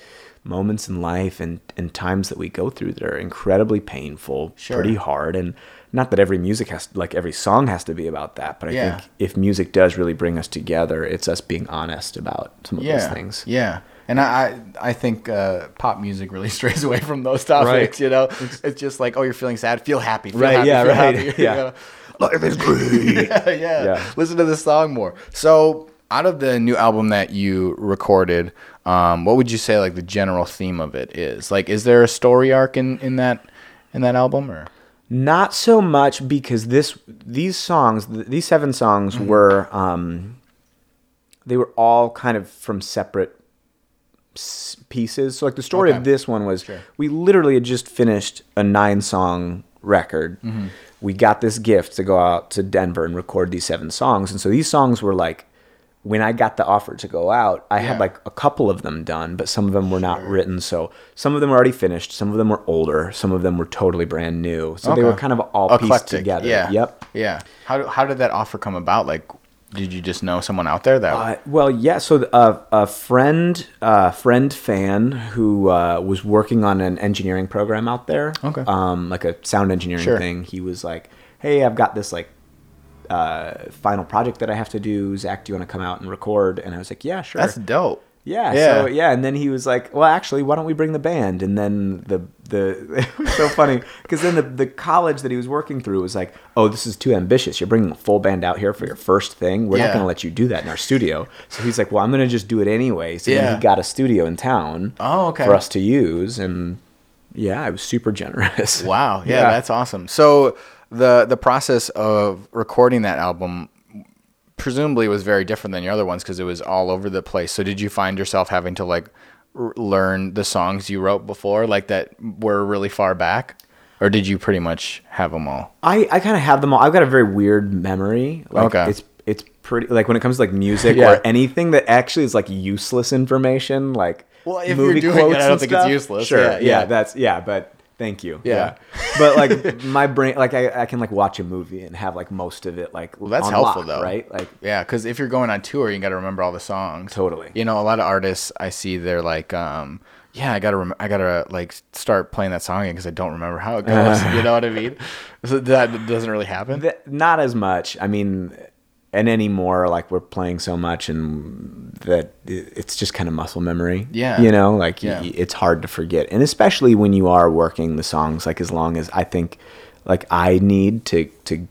S2: moments in life and and times that we go through that are incredibly painful,
S1: Sure.
S2: pretty hard, and not that every music has like every song has to be about that, but I
S1: Yeah.
S2: think if music does really bring us together, it's us being honest about some of
S1: yeah.
S2: those things.
S1: Yeah. And I, I think uh, pop music really strays away from those topics.
S2: Right.
S1: You know, it's just like, oh, you're feeling sad, feel happy. Feel
S2: Right,
S1: happy,
S2: yeah,
S1: feel
S2: right,
S1: happy.
S2: yeah.
S1: You know? Life is great. yeah, yeah,
S2: Yeah.
S1: Listen to this song more. So, out of the new album that you recorded, um, what would you say like the general theme of it is? Like, is there a story arc in in that in that album or?
S2: Not so much because this these songs, th- these seven songs
S1: Mm-hmm.
S2: were um they were all kind of from separate pieces. So like the story
S1: Okay.
S2: of this one was
S1: Sure.
S2: we literally had just finished a nine song record.
S1: Mm-hmm.
S2: We got this gift to go out to Denver and record these seven songs. And so these songs were like when I got the offer to go out, I
S1: Yeah.
S2: had like a couple of them done, but some of them were not written. So some of them were already finished. Some of them were older. Some of them were totally brand new. So they were kind of all pieced together.
S1: Yeah.
S2: Yep.
S1: Yeah. How how did that offer come about? Like, did you just know someone out there that?
S2: Uh, well, yeah. So the- uh, a friend, uh, friend fan who uh, was working on an engineering program out there,
S1: Okay.
S2: um, like a sound engineering
S1: Sure.
S2: thing. He was like, "Hey, I've got this like uh, final project that I have to do. Zach, do you want to come out and record?" And I was like, "Yeah, sure."
S1: That's dope.
S2: Yeah,
S1: Yeah.
S2: So yeah, and then he was like, "Well, actually, why don't we bring the band?" And then the the it was so funny because then the the college that he was working through was like, "Oh, this is too ambitious. You're bringing a full band out here for your first thing. We're not going to let you do that in our studio." So he's like, "Well, I'm going to just do it anyway." So then
S1: Yeah.
S2: he got a studio in town
S1: Oh, okay.
S2: for us to use, and yeah, I was super generous.
S1: Wow. Yeah,
S2: Yeah.
S1: that's awesome. So the the process of recording that album presumably was very different than your other ones because it was all over the place. So did you find yourself having to like r- learn the songs you wrote before, like that were really far back, or did you pretty much have them all?
S2: I, I kind of have them all. I've got a very weird memory. Like,
S1: Okay.
S2: It's it's pretty like when it comes to like music
S1: Yeah.
S2: or anything that actually is like useless information. Like
S1: Well, if
S2: movie
S1: you're doing it,
S2: quotes
S1: I don't think it's
S2: stuff.
S1: useless.
S2: Sure.
S1: Yeah,
S2: Yeah.
S1: yeah.
S2: That's yeah. But thank you.
S1: Yeah.
S2: But like my brain, like I, I can like watch a movie and have like most of it like
S1: Well, that's
S2: on
S1: helpful
S2: lock,
S1: though,
S2: right? Like
S1: yeah, because if you're going on tour, you got to remember all the songs.
S2: Totally.
S1: You know, a lot of artists I see, they're like, um, yeah, I gotta, rem- I gotta like start playing that song again because I don't remember how it goes. you know what I mean? So that doesn't really happen.
S2: Th- not as much. I mean, and anymore, like we're playing so much, and that it's just kind of muscle memory.
S1: Yeah.
S2: you know, like
S1: Yeah.
S2: y- it's hard to forget, and especially when you are working the songs, like as long as I think, like I need to to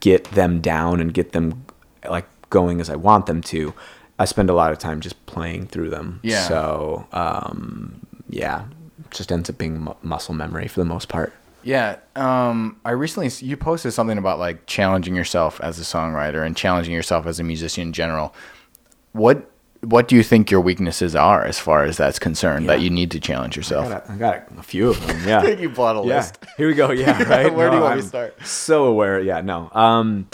S2: get them down and get them like going as I want them to. I spend a lot of time just playing through them.
S1: Yeah.
S2: So, um, yeah, just ends up being mu- muscle memory for the most part.
S1: Yeah. Um, I recently you posted something about like challenging yourself as a songwriter and challenging yourself as a musician in general. What What do you think your weaknesses are as far as that's concerned that you need to challenge
S2: I
S1: yourself?
S2: got, a, I got a few of them. Yeah.
S1: you bought a
S2: yeah.
S1: list.
S2: Here we go. Yeah, right.
S1: Where do you want
S2: I'm
S1: to start?
S2: So aware. Yeah, no. Um,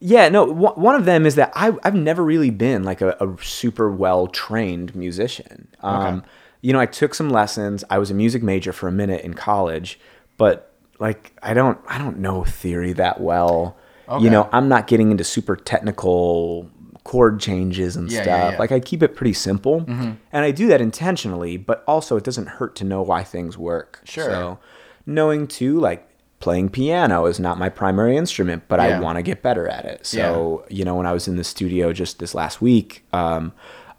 S2: yeah, no. One one of them is that I I've never really been like a, a super well trained musician. Um,
S1: Okay.
S2: you know, I took some lessons. I was a music major for a minute in college, but like I don't I don't know theory that well.
S1: Okay.
S2: You know, I'm not getting into super technical chord changes and
S1: Yeah, yeah,
S2: stuff.
S1: yeah. Mm-hmm.
S2: Like I keep it pretty simple, and I do that intentionally. But also, it doesn't hurt to know why things work.
S1: Sure.
S2: So, knowing too, like playing piano is not my primary instrument, but
S1: Yeah.
S2: I want to get better at it. So, you know, when I was in the studio just this last week, um,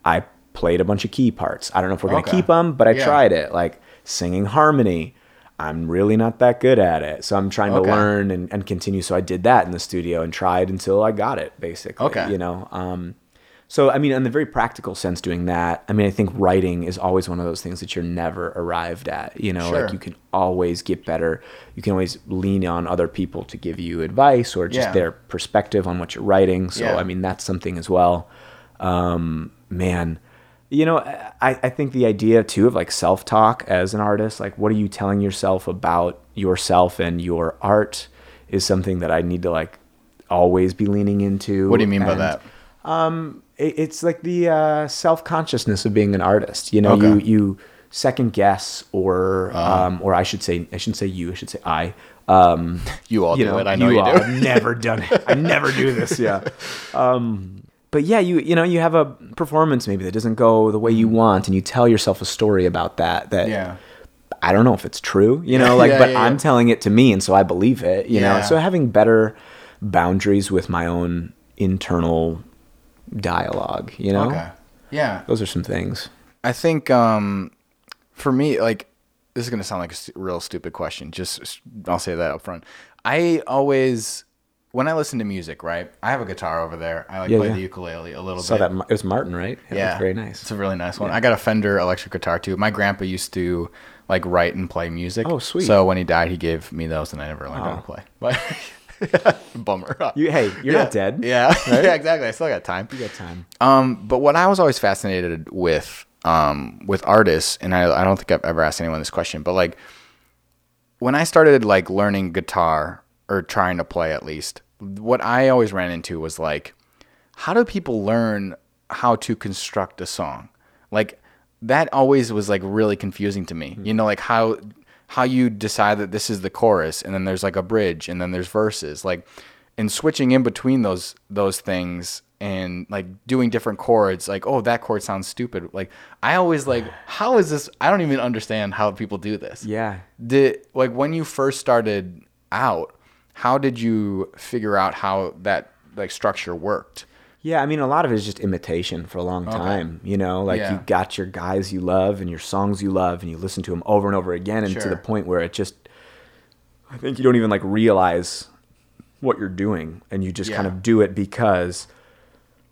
S2: I played a bunch of key parts. I don't know if we're gonna
S1: Okay.
S2: keep them, but I
S1: Yeah.
S2: tried it. Like singing harmony. I'm really not that good at it. So I'm trying
S1: Okay.
S2: to learn and, and continue. So I did that in the studio and tried until I got it, basically.
S1: Okay.
S2: You know, um, so I mean, in the very practical sense, doing that, I mean, I think writing is always one of those things that you're never arrived at. You know,
S1: Sure.
S2: like you can always get better. You can always lean on other people to give you advice or just
S1: Yeah.
S2: their perspective on what you're writing. So
S1: Yeah.
S2: I mean, that's something as well. Um, man, you know, I, I think the idea too of like self talk as an artist, like what are you telling yourself about yourself and your art, is something that I need to like always be leaning into.
S1: What do you mean by that?
S2: Um, it, it's like the uh, self consciousness of being an artist. You know,
S1: Okay. Uh-huh.
S2: you you second guess or um, or I should say I shouldn't say you. I should say I. Um,
S1: You all you do it. I know you,
S2: all.
S1: do.
S2: I've never done it. I never do this. Yeah. Um, but yeah, you you know you have a performance maybe that doesn't go the way you want, and you tell yourself a story about that. That.
S1: Yeah.
S2: I don't know if it's true, you know, like,
S1: Yeah,
S2: but
S1: yeah,
S2: I'm telling it to me, and so I believe it, you know. So having better boundaries with my own internal dialogue, you know,
S1: Okay. Yeah.
S2: those are some things.
S1: I think um, for me, like this is gonna sound like a stu- real stupid question. Just I'll say that up front. I always, when I listen to music, right? I have a guitar over there. I like
S2: Yeah,
S1: play
S2: yeah.
S1: the ukulele a little
S2: So
S1: bit.
S2: that it was Martin, right? It
S1: yeah,
S2: very nice.
S1: It's a really nice one. I got a Fender electric guitar too. My grandpa used to like write and play music.
S2: Oh, sweet.
S1: So when he died, he gave me those, and I never learned how
S2: Oh.
S1: to play. But bummer.
S2: You, hey, you're
S1: yeah.
S2: not dead.
S1: Yeah, yeah, exactly. I still got time.
S2: you got time.
S1: Um, but what I was always fascinated with, um, with artists, and I, I don't think I've ever asked anyone this question, but like when I started like learning guitar or trying to play at least, what I always ran into was like, how do people learn how to construct a song. Like that always was like really confusing to me. You hmm. know, like how how you decide that this is the chorus and then there's like a bridge and then there's verses. Like and switching in between those those things and like doing different chords like oh that chord sounds stupid like i always like how is this i don't even understand how people do this
S2: Yeah.
S1: did like when you first started out how did you figure out how that like structure worked
S2: Yeah, I mean, a lot of it is just imitation for a long time. You know, like
S1: Yeah.
S2: you got your guys you love and your songs you love, and you listen to them over and over again, and to the point where it just, I think you don't even like realize what you're doing, and you just kind of do it because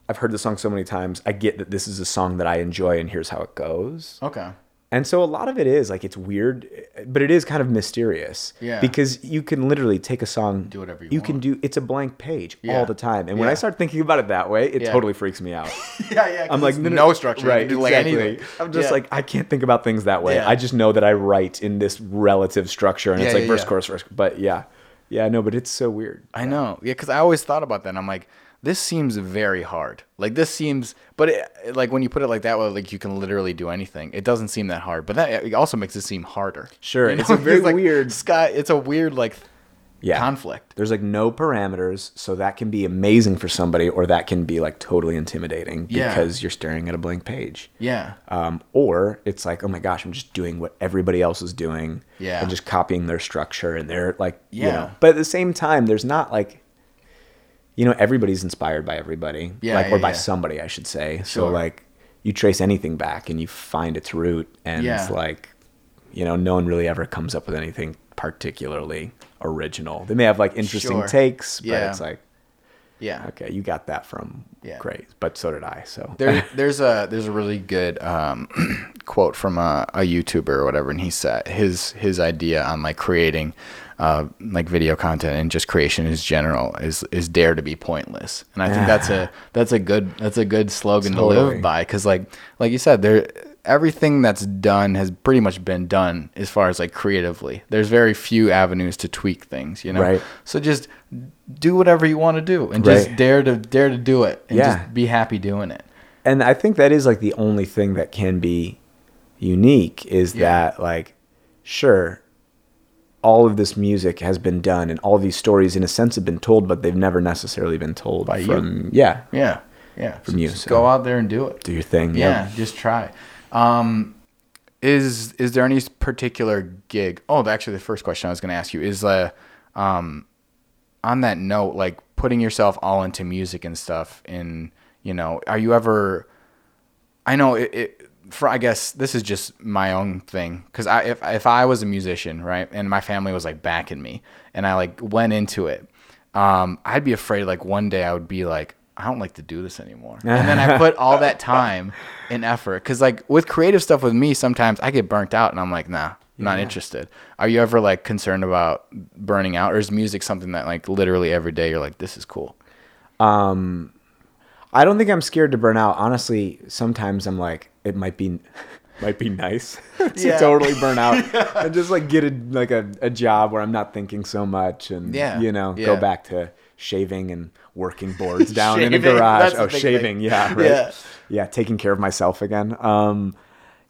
S2: I've heard the song so many times. I get that this is a song that I enjoy, and here's how it goes.
S1: okay
S2: And so a lot of it is like it's weird, but it is kind of mysterious.
S1: Yeah.
S2: Because you can literally take a song,
S1: Do whatever you
S2: can
S1: want.
S2: do. It's a blank page
S1: Yeah.
S2: all the time. And when I start thinking about it that way, it
S1: Yeah.
S2: totally freaks me out.
S1: yeah yeah
S2: I'm like
S1: no, structure
S2: right?
S1: you can
S2: exactly.
S1: anything
S2: I'm just
S1: Yeah.
S2: like I can't think about things that way.
S1: Yeah.
S2: I just know that I write in this relative structure, and it's like
S1: yeah,
S2: verse,
S1: yeah.
S2: chorus, verse. But yeah, yeah, no, but it's so weird.
S1: I know. Yeah, because I always thought about that. And I'm like, this seems very hard. Like this seems, but it, like when you put it like that, way, like you can literally do anything. It doesn't seem that hard, but that it also makes it seem harder.
S2: Sure,
S1: You
S2: it's a very
S1: like,
S2: weird-
S1: sky. It's a weird like
S2: Yeah.
S1: conflict.
S2: There's like no parameters, so that can be amazing for somebody, or that can be like totally intimidating
S1: Yeah.
S2: because you're staring at a blank page.
S1: Yeah.
S2: um, or it's like, oh my gosh, I'm just doing what everybody else is doing,
S1: Yeah.
S2: and just copying their structure, and they're like, you
S1: Yeah.
S2: know. But at the same time, there's not like, you know, everybody's inspired by everybody,
S1: Yeah,
S2: like,
S1: yeah,
S2: or by
S1: yeah.
S2: somebody, I should say. So like, you trace anything back, and you find its root, and
S1: Yeah.
S2: it's like, you know, no one really ever comes up with anything particularly original. They may have like interesting
S1: Sure.
S2: takes, but it's like,
S1: Yeah.
S2: okay, you got that from
S1: Yeah.
S2: great, but so did I. So
S1: There, there's a there's a really good um, quote from a, a YouTuber or whatever, and he said his his idea on like creating uh, like video content and just creation in general is is dare to be pointless, and I think that's a that's a good that's a good slogan to live by because like like you said there everything that's done has pretty much been done as far as like creatively. There's very few avenues to tweak things, you know.
S2: Right.
S1: So just do whatever you want to do and just dare to dare to do it and
S2: Yeah.
S1: just be happy doing it.
S2: and I think that is like the only thing that can be unique is
S1: Yeah.
S2: that like sure all of this music has been done and all these stories in a sense have been told but they've never necessarily been told
S1: By you.
S2: from yeah
S1: Yeah, yeah.
S2: From
S1: So
S2: you,
S1: just
S2: so-
S1: go out there and do it.
S2: do your thing
S1: Yeah, just try. Um, is is there any particular gig? Oh, actually, the first question I was going to ask you is uh, um, on that note, like putting yourself all into music and stuff. And you know, are you ever? I know it. it for I guess this is just my own thing because I if if I was a musician right and my family was like backing me and I like went into it, um, I'd be afraid like one day I would be like I don't like to do this anymore, and then I put all that time and effort because like with creative stuff with me sometimes I get burnt out and I'm like nah. I'm not interested. Are you ever like concerned about burning out, or is music something that like literally every day you're like, this is cool?
S2: I don't think I'm scared to burn out honestly sometimes I'm like it might be might be nice to
S1: Yeah.
S2: totally burn out and just like get a like a, a job where I'm not thinking so much and
S1: Yeah,
S2: you know
S1: yeah.
S2: go back to shaving and working boards down in a garage
S1: that's
S2: oh shaving
S1: thing.
S2: yeah right
S1: Yeah.
S2: yeah taking care of myself again um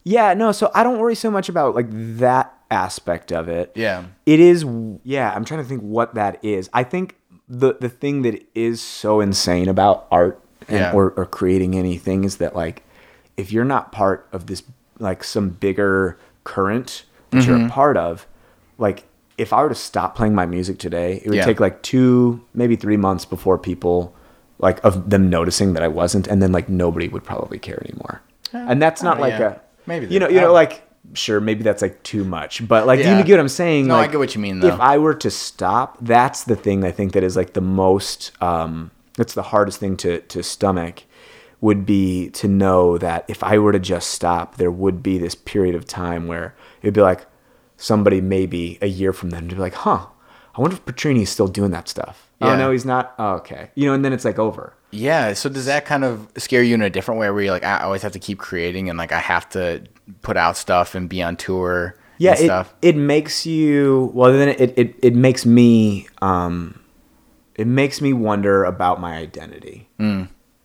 S2: yeah no so I don't worry so much about like that aspect of it
S1: Yeah.
S2: it is yeah i'm trying to think what that is i think the the thing that is so insane about art and,
S1: Yeah.
S2: or, or creating anything is that like if you're not part of this like some bigger current that
S1: Mm-hmm.
S2: you're a part of like if i were to stop playing my music today it would
S1: Yeah.
S2: take like two maybe three months before people like of them noticing that i wasn't and then like nobody would probably care anymore and that's not
S1: oh,
S2: like
S1: yeah.
S2: a
S1: Maybe
S2: you know you know like sure maybe that's like too much but like you get what i'm saying
S1: No, I get what you mean, though.
S2: if i were to stop that's the thing i think that is like the most um that's the hardest thing to to stomach would be to know that if i were to just stop there would be this period of time where it'd be like somebody maybe a year from then to be like huh i wonder if Pietrini's still doing that stuff
S1: Yeah.
S2: oh no he's not oh, okay you know and then it's like over
S1: Yeah. So does that kind of scare you in a different way where you're like, I always have to keep creating and like I have to put out stuff and be on tour
S2: yeah
S1: and
S2: it,
S1: stuff?
S2: it makes you well then it, it it makes me um it makes me wonder about my identity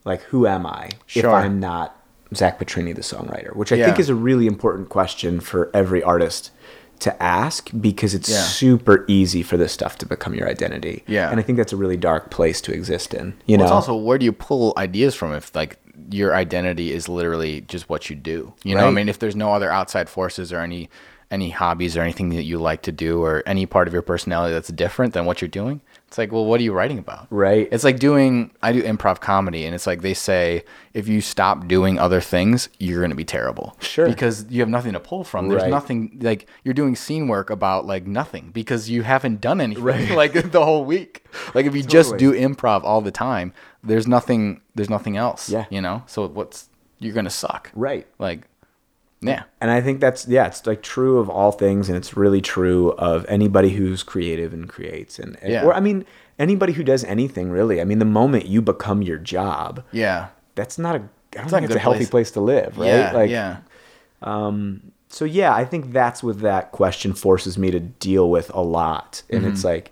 S2: Like, who am I if I'm not Zach Pietrini, the songwriter? Which I think is a really important question for every artist to ask because it's
S1: Yeah.
S2: super easy for this stuff to become your identity.
S1: Yeah.
S2: And I think that's a really dark place to exist in. You
S1: Well,
S2: know?
S1: it's also where do you pull ideas from if like your identity is literally just what you do? You know, I mean, if there's no other outside forces or any any hobbies or anything that you like to do or any part of your personality that's different than what you're doing, it's like, well, what are you writing about?
S2: Right.
S1: It's like doing I do improv comedy and it's like they say if you stop doing other things, you're going to be terrible.
S2: Sure.
S1: Because you have nothing to pull from. There's
S2: Right.
S1: nothing like you're doing scene work about like nothing because you haven't done anything right. like the whole week. Like if you just do improv all the time, there's nothing there's nothing else.
S2: Yeah.
S1: You know? So what's you're gonna suck.
S2: right.
S1: Like yeah.
S2: And I think that's yeah, it's like true of all things, and it's really true of anybody who's creative and creates, and, and-
S1: Yeah.
S2: or I mean anybody who does anything really. I mean, the moment you become your job,
S1: Yeah.
S2: that's not a I don't think it's a healthy
S1: place.
S2: place. to live, right?
S1: Yeah.
S2: like,
S1: yeah.
S2: Um, so yeah, I think that's what that question forces me to deal with a lot, and it's like,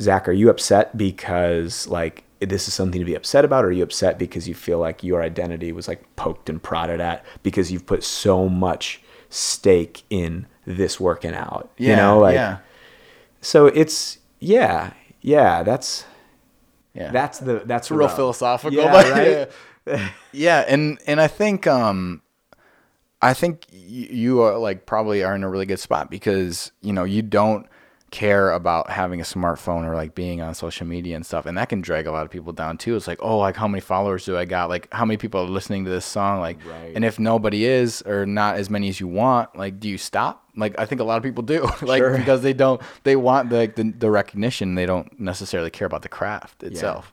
S2: Zach, are you upset because like this is something to be upset about, or are you upset because you feel like your identity was like poked and prodded at because you've put so much stake in this working out?
S1: Yeah.
S2: you know, like
S1: yeah.
S2: so it's yeah, yeah, that's
S1: Yeah.
S2: that's the that's
S1: real
S2: rough.
S1: philosophical,
S2: Yeah,
S1: but
S2: right?
S1: yeah, and and I think um, I think you are like probably are in a really good spot because you know you don't care about having a smartphone or like being on social media and stuff, and that can drag a lot of people down too. It's like, oh, like how many followers do I got? Like how many people are listening to this song? Like,
S2: Right.
S1: and if nobody is or not as many as you want, like, do you stop? Like I think a lot of people do, like
S2: Sure.
S1: because they don't they want the, like the the recognition. They don't necessarily care about the craft itself.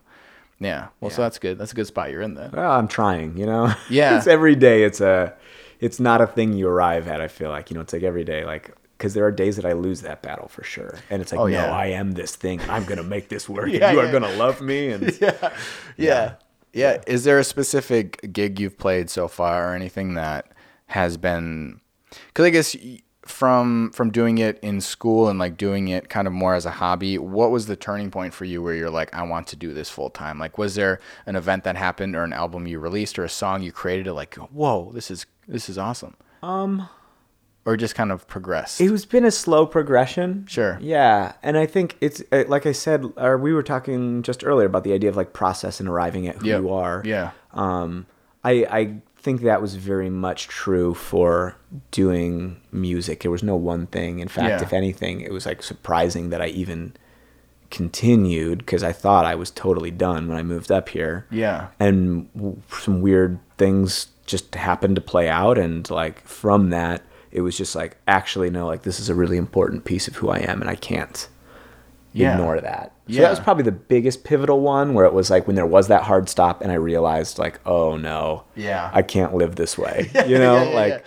S1: Yeah. Well, so that's good. That's a good spot you're in there.
S2: Well, I'm trying, you know.
S1: Yeah.
S2: it's every day. It's a, it's not a thing you arrive at. I feel like you know, it's like every day, like because there are days that I lose that battle for sure, and it's like,
S1: Oh,
S2: no,
S1: yeah.
S2: I am this thing. I'm gonna make this work.
S1: Yeah,
S2: and you are gonna love me, and
S1: yeah. yeah. Yeah. Is there a specific gig you've played so far or anything that has been cuz I guess from from doing it in school and like doing it kind of more as a hobby, what was the turning point for you where you're like I want to do this full time? Like was there an event that happened or an album you released or a song you created that like, "Whoa, this is this is awesome."
S2: um,
S1: Or just kind of progressed?
S2: it was been a slow progression.
S1: Sure.
S2: Yeah, and I think it's uh, like I said, or we were talking just earlier about the idea of like process and arriving at who
S1: Yep.
S2: you are.
S1: Yeah.
S2: Um, I I think that was very much true for doing music. There was no one thing. In fact,
S1: Yeah.
S2: if anything, it was like surprising that I even continued because I thought I was totally done when I moved up here.
S1: Yeah.
S2: And some weird things just happened to play out, and like from that, it was just like actually no, like this is a really important piece of who I am, and I can't
S1: Yeah.
S2: ignore that. So
S1: Yeah.
S2: that was probably the biggest pivotal one where it was like when there was that hard stop and I realized like, oh no,
S1: Yeah.
S2: I can't live this way. You know,
S1: Yeah,
S2: like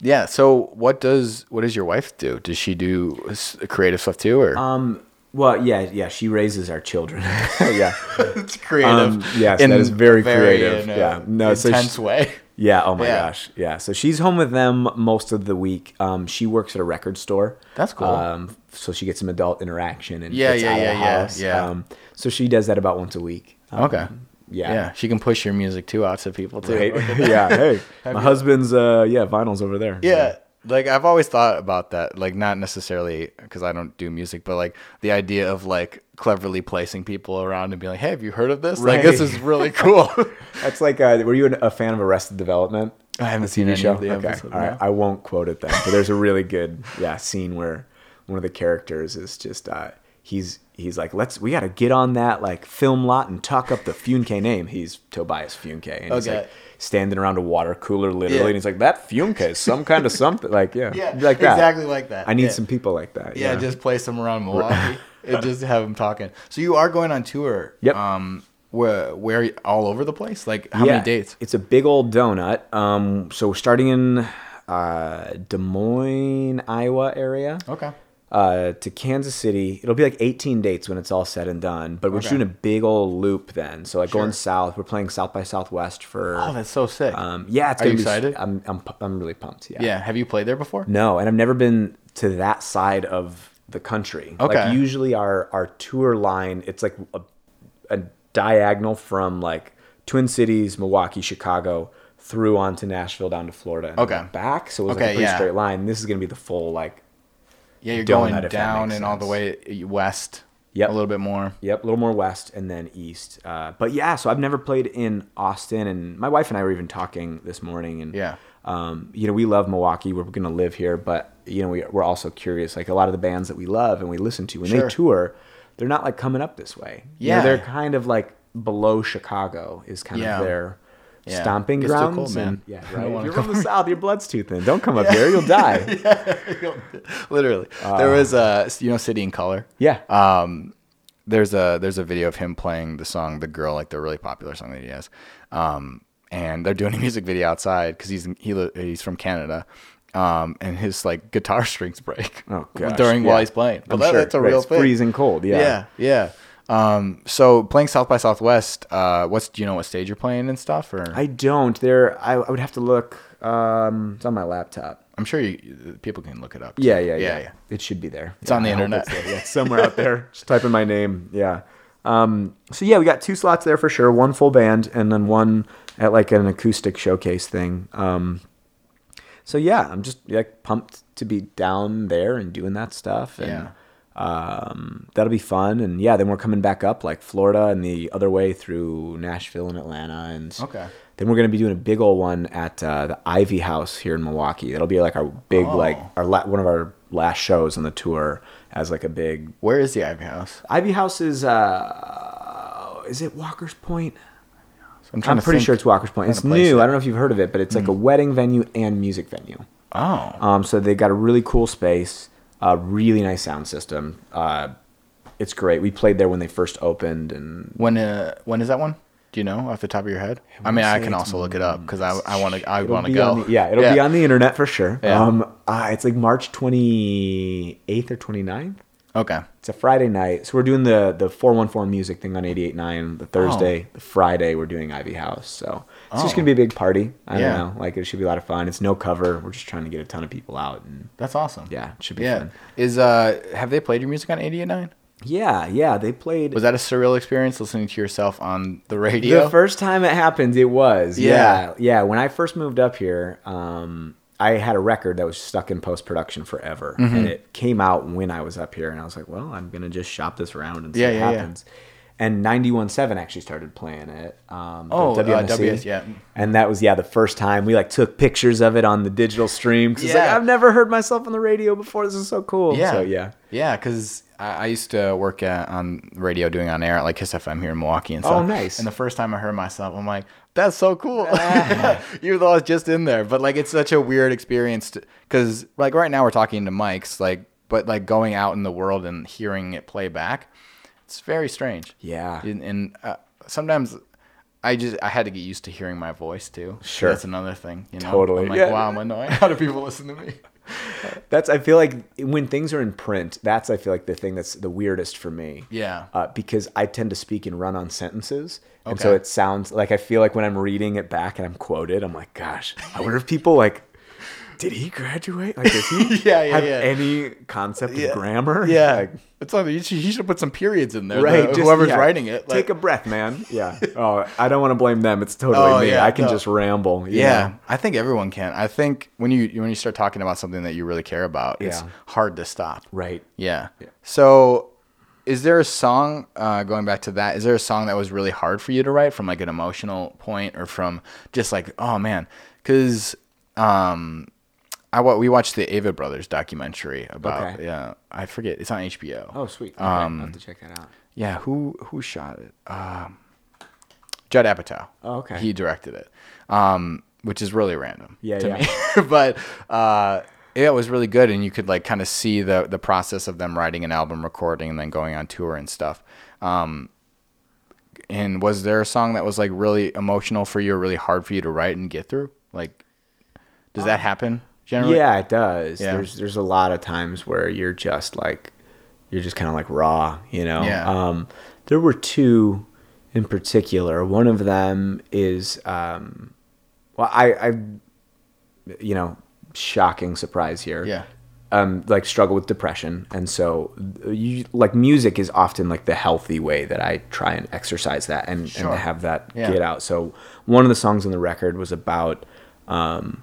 S1: yeah. So what does what does your wife do? Does she do creative stuff too, or
S2: um well, yeah, yeah, she raises our children. yeah.
S1: it's creative?
S2: Um, yes, that is very creative.
S1: in a
S2: Yeah. No, so
S1: intense
S2: she-
S1: way.
S2: Yeah, oh my
S1: Yeah.
S2: gosh. Yeah. So she's home with them most of the week. Um she works at a record store.
S1: That's cool.
S2: Um so she gets some adult interaction and
S1: Yeah,
S2: gets
S1: yeah,
S2: out of
S1: yeah,
S2: the
S1: yeah,
S2: house.
S1: yeah.
S2: Um so she does that about once a week. Um,
S1: Okay.
S2: Yeah.
S1: Yeah, she can push your music too out to people too.
S2: Right? yeah. Hey, my husband's uh yeah vinyls over there.
S1: Yeah. Like I've always thought about that, like not necessarily because I don't do music, but like the idea of like cleverly placing people around and being like, "Hey, have you heard of this? Like this is really cool."
S2: That's like, uh, were you an- a fan of Arrested Development?
S1: I haven't seen any
S2: show?
S1: of the
S2: okay.
S1: episodes.
S2: All right. I won't quote it then, but there's a really good yeah scene where one of the characters is just uh, he's he's like, let's we got to get on that like film lot and talk up the Funke name. He's Tobias Funke, and he's
S1: Okay.
S2: like standing around a water cooler literally,
S1: Yeah.
S2: and he's like, that Funke is some kind of something. Like yeah,
S1: Yeah,
S2: like that.
S1: exactly like that.
S2: I need
S1: Yeah.
S2: some people like that.
S1: Yeah, just place them around Milwaukee and just have them talking. So you are going on tour.
S2: Yep.
S1: Um, where where all over the place? Like how many dates?
S2: It's a big old donut. Um, so we're starting in uh, Des Moines, Iowa area.
S1: Okay.
S2: Uh, to Kansas City. It'll be like 18 dates when it's all said and done. But we're
S1: Okay.
S2: shooting a big old loop then. So like
S1: Sure.
S2: going south, we're playing South by Southwest for.
S1: Oh, that's so sick.
S2: um, yeah, it's
S1: Are
S2: gonna
S1: you
S2: be,
S1: excited?
S2: I'm, I'm I'm really pumped. Yeah.
S1: yeah. Have you played there before?
S2: No, and I've never been to that side of the country.
S1: Okay.
S2: Like usually our our tour line, it's like a, a diagonal from like Twin Cities, Milwaukee, Chicago, through on to Nashville, down to Florida, and
S1: Okay.
S2: back. So it was like a pretty
S1: yeah.
S2: straight line. This is gonna be the full like
S1: Yeah, you're going
S2: that
S1: down and all the way west.
S2: Yep.
S1: A little bit more.
S2: Yep, a little more west and then east. Uh, but yeah, so I've never played in Austin, and my wife and I were even talking this morning. And
S1: Yeah.
S2: um, you know, we love Milwaukee. We're gonna live here, but you know, we, we're also curious. Like a lot of the bands that we love and we listen to when
S1: Sure.
S2: they tour, they're not like coming up this way. You know,
S1: Yeah.
S2: they're kind of like below Chicago is kind
S1: Yeah.
S2: of their
S1: Yeah.
S2: stomping grounds.
S1: cold, man.
S2: and- yeah, right. If you're from the south, your blood's too thin. Don't come up here, you'll die. yeah.
S1: Literally. there was a you know City and Colour.
S2: Yeah.
S1: Um, there's a there's a video of him playing the song "The Girl," like the really popular song that he has. Um, and they're doing a music video outside because he's he he's from Canada. Um, and his like guitar strings break
S2: Oh, gosh,
S1: during
S2: yeah.
S1: while he's playing. But
S2: I'm
S1: that-
S2: sure.
S1: that's a
S2: Right,
S1: real
S2: it's
S1: thing.
S2: freezing cold. Yeah.
S1: Yeah, yeah. Um, so playing South by Southwest, uh, what's do you know what stage you're playing and stuff? Or
S2: I don't. There, I, I would have to look. Um, it's on my laptop.
S1: I'm sure you, people can look it up.
S2: Yeah, yeah, yeah.
S1: yeah.
S2: It should be there.
S1: It's on the
S2: I
S1: internet.
S2: Yeah, somewhere out there. Just type in my name. Yeah. Um, so yeah, we got two slots there for sure. One full band, and then one at like an acoustic showcase thing. Um, so yeah, I'm just like pumped to be down there and doing that stuff. And,
S1: Yeah.
S2: Um, that'll be fun. And yeah, then we're coming back up like Florida and the other way through Nashville and Atlanta. And
S1: Okay.
S2: then we're gonna be doing a big old one at uh, the Ivy House here in Milwaukee. It'll be like our big,
S1: Oh.
S2: like our la- one of our last shows on the tour as like a big
S1: Where is the Ivy House?
S2: Ivy House is. Uh, is it Walker's Point?
S1: I'm
S2: I'm
S1: to
S2: pretty sure it's Walker's Point. It's new.
S1: Hmm.
S2: I don't know if you've heard of it, but it's like a wedding venue and music venue.
S1: Oh,
S2: Um, so they got a really cool space, a really nice sound system. Uh, it's great. We played there when they first opened, and
S1: when uh, when is that one? Do you know off the top of your head? I mean, I can also look it up because I I want to I want to go.
S2: the- yeah, it'll be on the internet for sure.
S1: Yeah.
S2: Um, uh, it's like March 28th or 29th.
S1: Okay.
S2: It's a Friday night, so we're doing the the 414 music thing on 88.9. The Thursday, the Friday, we're doing Ivy House. So it's just
S1: Oh.
S2: gonna be a big party. I
S1: Yeah.
S2: don't know, like it should be a lot of fun. It's no cover. We're just trying to get a ton of people out, and
S1: That's awesome.
S2: yeah, it should be
S1: Yeah.
S2: fun.
S1: Is uh have they played your music on 88.9?
S2: Yeah, yeah, they played.
S1: Was that a surreal experience listening to yourself on the radio?
S2: The first time it happened, it was.
S1: Yeah.
S2: Yeah. Yeah. When I first moved up here, um, I had a record that was stuck in post production forever.
S1: Mm-hmm.
S2: And it came out when I was up here. And I was like, well, I'm going to just shop this around and see
S1: Yeah,
S2: what
S1: yeah, yeah.
S2: And 91.7 actually started playing it. Um,
S1: Oh, uh, WS, yeah.
S2: And that was, yeah, the first time we like took pictures of it on the digital stream. Cause it's like,
S1: Yeah.
S2: I've never heard myself on the radio before. This is so cool.
S1: Yeah.
S2: So, yeah.
S1: Yeah, because I, I used to work at, on radio doing on air at like Kiss FM here in Milwaukee and stuff.
S2: Oh, nice.
S1: And the first time I heard myself, I'm like, that's so cool. Even though I was just in there, but like it's such a weird experience because like right now we're talking to mics, like, but like going out in the world and hearing it play back, it's very strange.
S2: Yeah.
S1: And, and uh, sometimes. I just I had to get used to hearing my voice too.
S2: Sure.
S1: that's another thing. You know,
S2: Totally.
S1: I'm like,
S2: Yeah.
S1: wow, I'm annoying. How do people listen to me?
S2: That's I feel like when things are in print, that's I feel like the thing that's the weirdest for me.
S1: Yeah.
S2: Uh, because I tend to speak and run on sentences, and so it sounds like I feel like when I'm reading it back and I'm quoted, I'm like, gosh, I wonder if people like. Did he graduate? Like, does he
S1: Yeah, yeah,
S2: have
S1: yeah.
S2: any concept of grammar?
S1: Yeah,
S2: Like,
S1: it's like you should, he should put some periods in there.
S2: right.
S1: the-
S2: just-
S1: whoever's writing it.
S2: take a breath, man. Yeah. Oh, I don't want to blame them. It's totally
S1: Oh,
S2: me. I can
S1: no.
S2: just ramble.
S1: yeah,
S2: know?
S1: I think everyone can. I think when you when you start talking about something that you really care about, it's hard to stop.
S2: Right.
S1: Yeah. So, is there a song uh, going back to that? Is there a song that was really hard for you to write from like an emotional point, or from just like, oh man, because um, I we watched the Avett Brothers documentary about
S2: Okay.
S1: yeah, I forget it's on HBO.
S2: Oh, sweet. Okay,
S1: Um,
S2: I'll have to check that out.
S1: Yeah, who who shot it? Um, Judd Apatow.
S2: Oh, okay.
S1: He directed it, um, which is really random.
S2: Yeah,
S1: to
S2: yeah.
S1: me. but uh, yeah, it was really good, and you could like kind of see the the process of them writing an album, recording, and then going on tour and stuff. Um, and was there a song that was like really emotional for you, or really hard for you to write and get through? Like, does that happen generally?
S2: Yeah, it does.
S1: Yeah.
S2: There's there's a lot of times where you're just like you're just kind of like raw, you know.
S1: Yeah.
S2: Um, there were two in particular. One of them is um, well, I I you know shocking surprise here.
S1: Yeah.
S2: um, like struggle with depression, and so you like music is often like the healthy way that I try and exercise that and,
S1: Sure.
S2: and have that
S1: Yeah.
S2: get out. So one of the songs on the record was about um,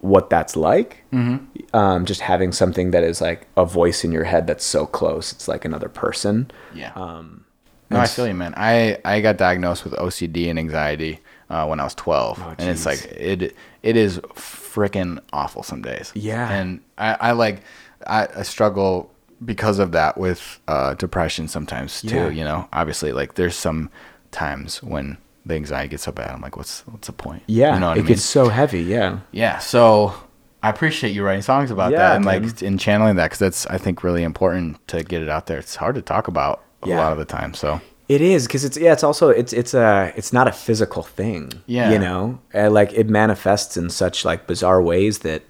S2: what that's like. Mm-hmm. Um, just having something that is like a voice in your head that's so close, it's like another person.
S1: Yeah.
S2: Um,
S1: No, I feel you, man. I, I got diagnosed with OCD and anxiety uh, when I was 12,
S2: Oh,
S1: and it's like it it is freaking awful some days.
S2: Yeah.
S1: and I, I like I, I struggle because of that with uh, depression sometimes too.
S2: Yeah.
S1: You know, obviously, like there's some times when the anxiety gets so bad, I'm like, what's what's the point?
S2: yeah,
S1: you know
S2: it
S1: I mean?
S2: gets so heavy. Yeah.
S1: Yeah, so I appreciate you writing songs about
S2: Yeah,
S1: that and like in channeling that because that's I think really important to get it out there. It's hard to talk about a
S2: Yeah.
S1: lot of the time. So
S2: It is because it's yeah. It's also it's it's a it's not a physical thing.
S1: Yeah.
S2: you know, Uh, like it manifests in such like bizarre ways that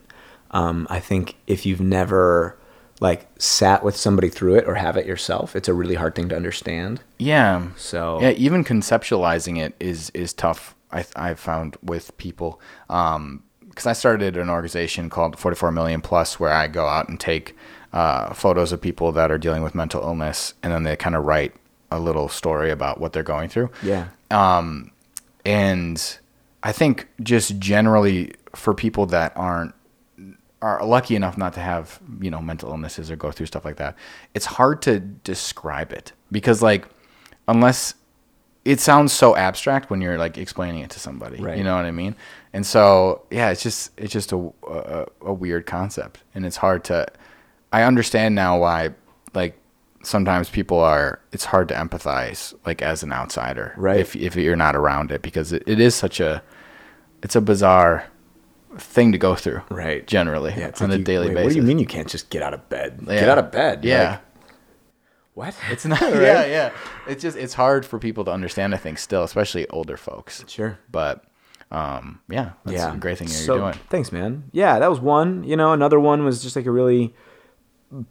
S2: um, I think if you've never like sat with somebody through it or have it yourself, it's a really hard thing to understand.
S1: yeah,
S2: So
S1: yeah, even conceptualizing it is is tough. I I've found with people because I started an organization called 44 Million Plus where I go out and take uh, photos of people that are dealing with mental illness and then they kind of write a little story about what they're going through.
S2: yeah,
S1: Um, and I think just generally for people that aren't are lucky enough not to have you know mental illnesses or go through stuff like that, it's hard to describe it because like unless it sounds so abstract when you're like explaining it to somebody,
S2: Right.
S1: you know what I mean? And so yeah, it's just it's just a, a a weird concept, and it's hard to. I understand now why like sometimes people are it's hard to empathize like as an outsider
S2: Right.
S1: if if you're not around it because it, it is such a it's a bizarre thing to go through
S2: right.
S1: generally
S2: Yeah, it's
S1: on
S2: like
S1: a
S2: you-
S1: daily
S2: wait,
S1: basis
S2: What do you mean you can't just get out of bed?
S1: Yeah.
S2: Get out of bed.
S1: yeah
S2: Like, what?
S1: it's not yeah yeah it's just it's hard for people to understand i think still especially older folks
S2: sure.
S1: but um yeah that's
S2: yeah,
S1: a great thing you're doing
S2: Thanks, man. Yeah, that was one. You know, another one was just like a really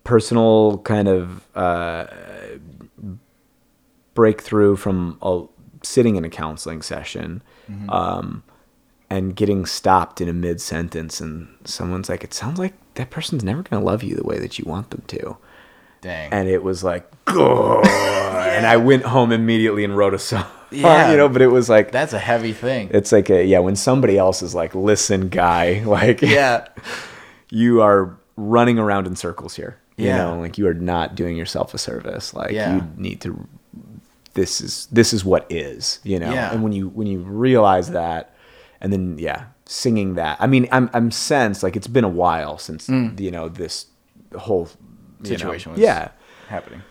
S2: personal kind of uh, breakthrough from a, sitting in a counseling session
S1: Mm-hmm.
S2: um, and getting stopped in a mid sentence, and someone's like, "It sounds like that person's never going to love you the way that you want them to."
S1: dang
S2: And it was like, "Grr," and I went home immediately and wrote a song.
S1: Yeah.
S2: you know, but it was like
S1: that's a heavy thing
S2: it's like a yeah when somebody else is like listen guy like
S1: yeah
S2: you are running around in circles here
S1: Yeah.
S2: you know like you are not doing yourself a service like
S1: Yeah.
S2: you need to this is this is what is you know
S1: Yeah.
S2: and when you when you realize that and then yeah singing that i mean i'm i'm sensed like it's been a while since you know this whole you know-
S1: Mm. situation was
S2: yeah
S1: happening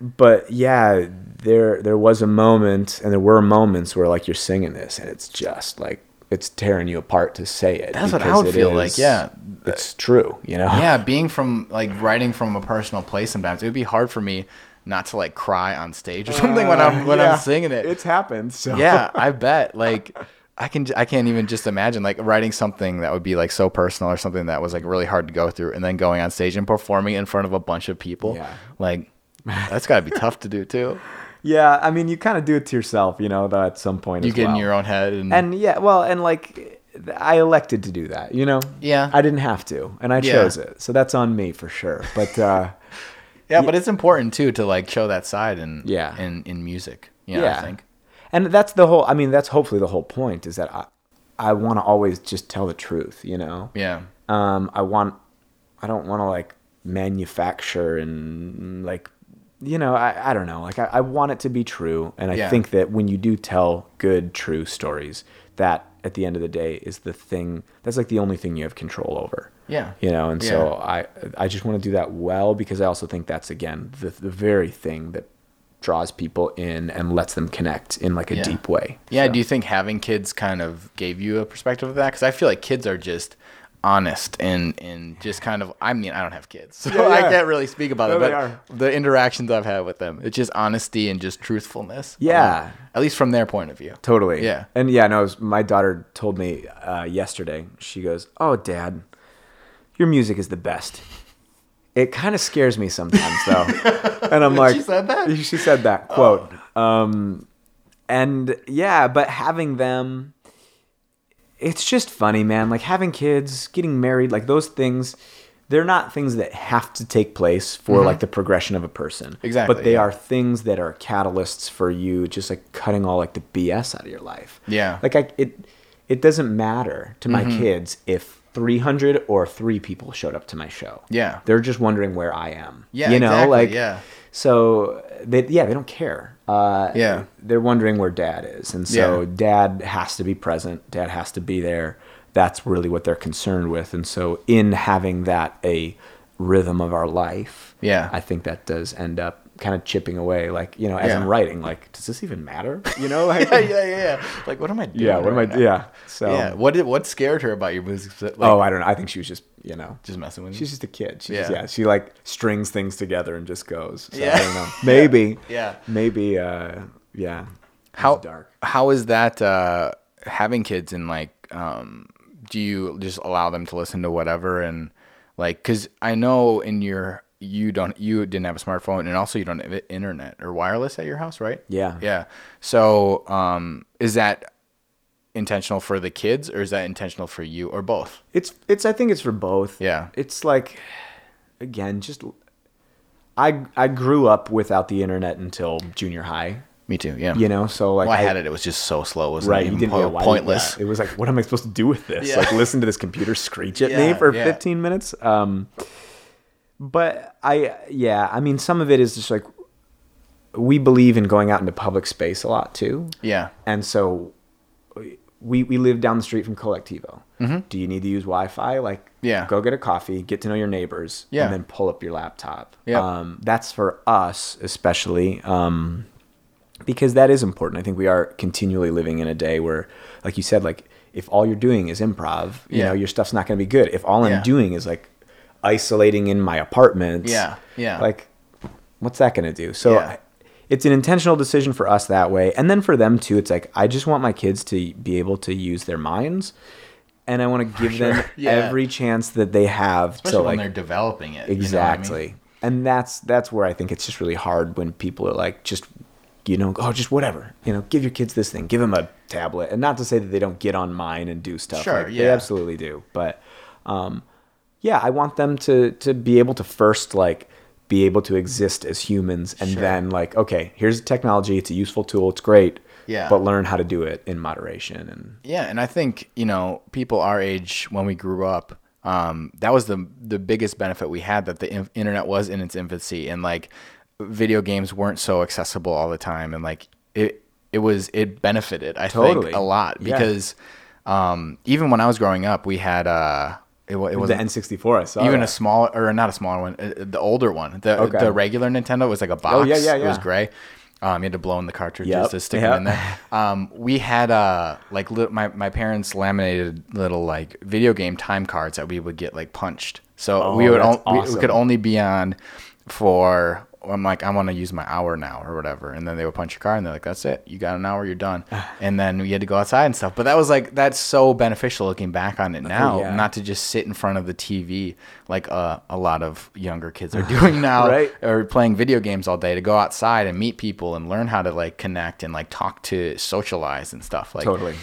S2: but yeah, there there was a moment, and there were moments where like you're singing this, and it's just like it's tearing you apart to say it.
S1: That's what I would feel like, yeah.
S2: it's true. You know.
S1: yeah being from like writing from a personal place sometimes it would be hard for me not to like cry on stage or something when i'm when
S2: Uh, Yeah,
S1: i'm singing it
S2: It's happened. So
S1: yeah, I bet. Like, I can, I can't even just imagine like writing something that would be like so personal or something that was like really hard to go through, and then going on stage and performing in front of a bunch of people.
S2: Yeah.
S1: Like, that's got to be tough to do too.
S2: yeah. I mean, you kind of do it to yourself, you know, though at some point.
S1: You get in your own head, and,
S2: And yeah, well, and like I elected to do that, you know.
S1: Yeah.
S2: I didn't have to, and I
S1: Yeah.
S2: chose it, so that's on me for sure. But uh,
S1: yeah, but it's important too to like show that side in
S2: Yeah.
S1: in in music. You know,
S2: yeah,
S1: I think.
S2: And that's the whole. I mean, that's hopefully the whole point is that I, I want to always just tell the truth, you know.
S1: Yeah,
S2: um, I want, I don't want to like manufacture and like, you know, I, I don't know. Like I, I want it to be true. And I
S1: Yeah.
S2: think that when you do tell good, true stories, that at the end of the day is the thing, that's like the only thing you have control over.
S1: yeah,
S2: You know, and
S1: Yeah.
S2: so I, I just want to do that well because I also think that's again, the, the very thing that draws people in and lets them connect in like a
S1: Yeah.
S2: deep way.
S1: Yeah,
S2: So-
S1: do you think having kids kind of gave you a perspective of that? Because I feel like kids are just honest and and just kind of. I mean, I don't have kids, so
S2: Yeah,
S1: I can't really speak about
S2: No,
S1: it. But
S2: are.
S1: the interactions I've had with them, it's just honesty and just truthfulness.
S2: Yeah.
S1: Um, at least from their point of view.
S2: Totally.
S1: Yeah.
S2: And yeah, no, was, my daughter told me uh, yesterday, she goes, Oh, dad, your music is the best. It kind of scares me sometimes, though. and I'm like,
S1: She said that?
S2: She said that, quote. Um, and yeah, but having them, it's just funny, man. Like having kids, getting married, like those things, they're not things that have to take place for like the progression of a person.
S1: Mm-hmm. Exactly,
S2: But they
S1: yeah.
S2: are things that are catalysts for you, just like cutting all like the BS out of your life.
S1: Yeah.
S2: Like I, it, it doesn't matter to my
S1: Mm-hmm.
S2: kids if 300 or three people showed up to my show.
S1: Yeah.
S2: They're just wondering where I am.
S1: Yeah,
S2: You know,
S1: exactly,
S2: like,
S1: yeah.
S2: so they, yeah, they don't care. Uh,
S1: Yeah.
S2: They're wondering where dad is. And so
S1: Yeah.
S2: dad has to be present. Dad has to be there. That's really what they're concerned with. And so in having that a rhythm of our life,
S1: Yeah.
S2: I think that does end up kind of chipping away. Like, you know, as
S1: Yeah.
S2: I'm writing, like, does this even matter? You know, like,
S1: yeah, yeah, yeah. Like, what am I doing?
S2: yeah, what am I,
S1: right now?
S2: yeah. So,
S1: yeah. What did what scared her about your music? Like,
S2: oh, I don't know. I think she was just, you know,
S1: just messing with you.
S2: she's just a kid. She's,
S1: Yeah.
S2: yeah. She like strings things together and just goes. So,
S1: Yeah.
S2: I don't know. Maybe.
S1: Yeah.
S2: Maybe, uh, yeah. It's
S1: how
S2: dark.
S1: how is that uh having kids and like um do you just allow them to listen to whatever and like cuz I know in your you don't you didn't have a smartphone and also you don't have internet or wireless at your house right
S2: Yeah.
S1: yeah so um is that intentional for the kids or is that intentional for you or both
S2: It's it's I think it's for both.
S1: Yeah.
S2: It's like again, just I I grew up without the internet until junior high.
S1: me too yeah
S2: You know, so like
S1: well, I, had it it was just so slow it was
S2: Right, you didn't
S1: po-
S2: know
S1: pointless
S2: it was like, what am I supposed to do with this?
S1: Yeah.
S2: Like, listen to this computer screech at
S1: Yeah,
S2: me for
S1: yeah.
S2: 15 minutes. Um, but I, yeah, I mean, some of it is just like we believe in going out into public space a lot too,
S1: yeah
S2: and so we we live down the street from Colectivo. Do you need to use Wi-Fi? Like,
S1: Mm-hmm. Yeah.
S2: go get a coffee, get to know your neighbors,
S1: Yeah.
S2: and then pull up your laptop.
S1: Yeah.
S2: Um, that's for us especially. Um, because that is important. I think we are continually living in a day where, like you said, like if all you're doing is improv, you
S1: Yeah.
S2: know, your stuff's not going to be good. If all I'm
S1: Yeah.
S2: doing is like isolating in my apartment,
S1: Yeah, yeah.
S2: like what's that going to do? So
S1: Yeah.
S2: it's an intentional decision for us that way, and then for them too. It's like I just want my kids to be able to use their minds, and I want to give them
S1: Yeah.
S2: every chance that they have
S1: especially
S2: to
S1: when
S2: like
S1: they're developing it you know I mean?
S2: Exactly. And that's that's where I think it's just really hard when people are like just you know, oh just whatever. You know, give your kids this thing, give them a tablet. And not to say that they don't get on mine and do stuff.
S1: Sure,
S2: like, They
S1: yeah.
S2: absolutely do. But um yeah, I want them to to be able to first like be able to exist as humans and
S1: Sure.
S2: then like okay, here's technology, it's a useful tool, it's great.
S1: Yeah.
S2: But learn how to do it in moderation and
S1: Yeah, and I think you know people our age when we grew up, um, that was the the biggest benefit we had that the in- internet was in its infancy, and like video games weren't so accessible all the time, and like it it was it benefited I
S2: Totally.
S1: think a lot
S2: Yeah.
S1: because um, even when I was growing up, we had uh, it, it was
S2: the N64 I saw.
S1: even
S2: that.
S1: a smaller or not a smaller one, uh, the older one. The
S2: Okay.
S1: The regular Nintendo was like a box.
S2: Oh yeah, yeah, yeah.
S1: It was gray. Um, you had to blow in the cartridges
S2: Yep,
S1: to stick
S2: yep.
S1: them in there. Um, we had uh like li- my my parents laminated little like video game time cards that we would get like punched. So
S2: Oh,
S1: we would on- we, we could only be on for. I'm like I want to use my hour now or whatever, and then they would punch your card and they're like, "That's it, you got an hour, you're done." and then we had to go outside and stuff. But that was like that's so beneficial looking back on it now,
S2: Oh, yeah.
S1: not to just sit in front of the TV like uh, a lot of younger kids are doing now,
S2: Right.
S1: or playing video games all day. To go outside and meet people and learn how to like connect and like talk to socialize and stuff. Like
S2: Totally.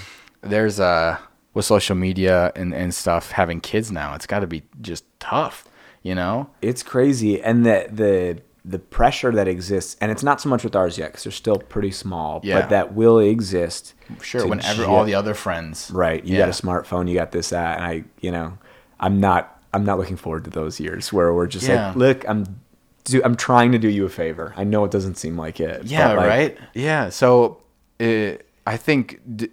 S1: there's uh with social media and and stuff having kids now, it's got to be just tough, you know?
S2: it's crazy and the the the pressure that exists and it's not so much with ours yet because they're still pretty small
S1: Yeah.
S2: but that will exist
S1: Sure, whenever
S2: ju-
S1: all the other friends,
S2: right you
S1: Yeah.
S2: got a smartphone you got this that and i you know i'm not i'm not looking forward to those years where we're just
S1: Yeah.
S2: like look i'm do, i'm trying to do you a favor i know it doesn't seem like it
S1: Yeah,
S2: like,
S1: right. Yeah. So uh, I think d-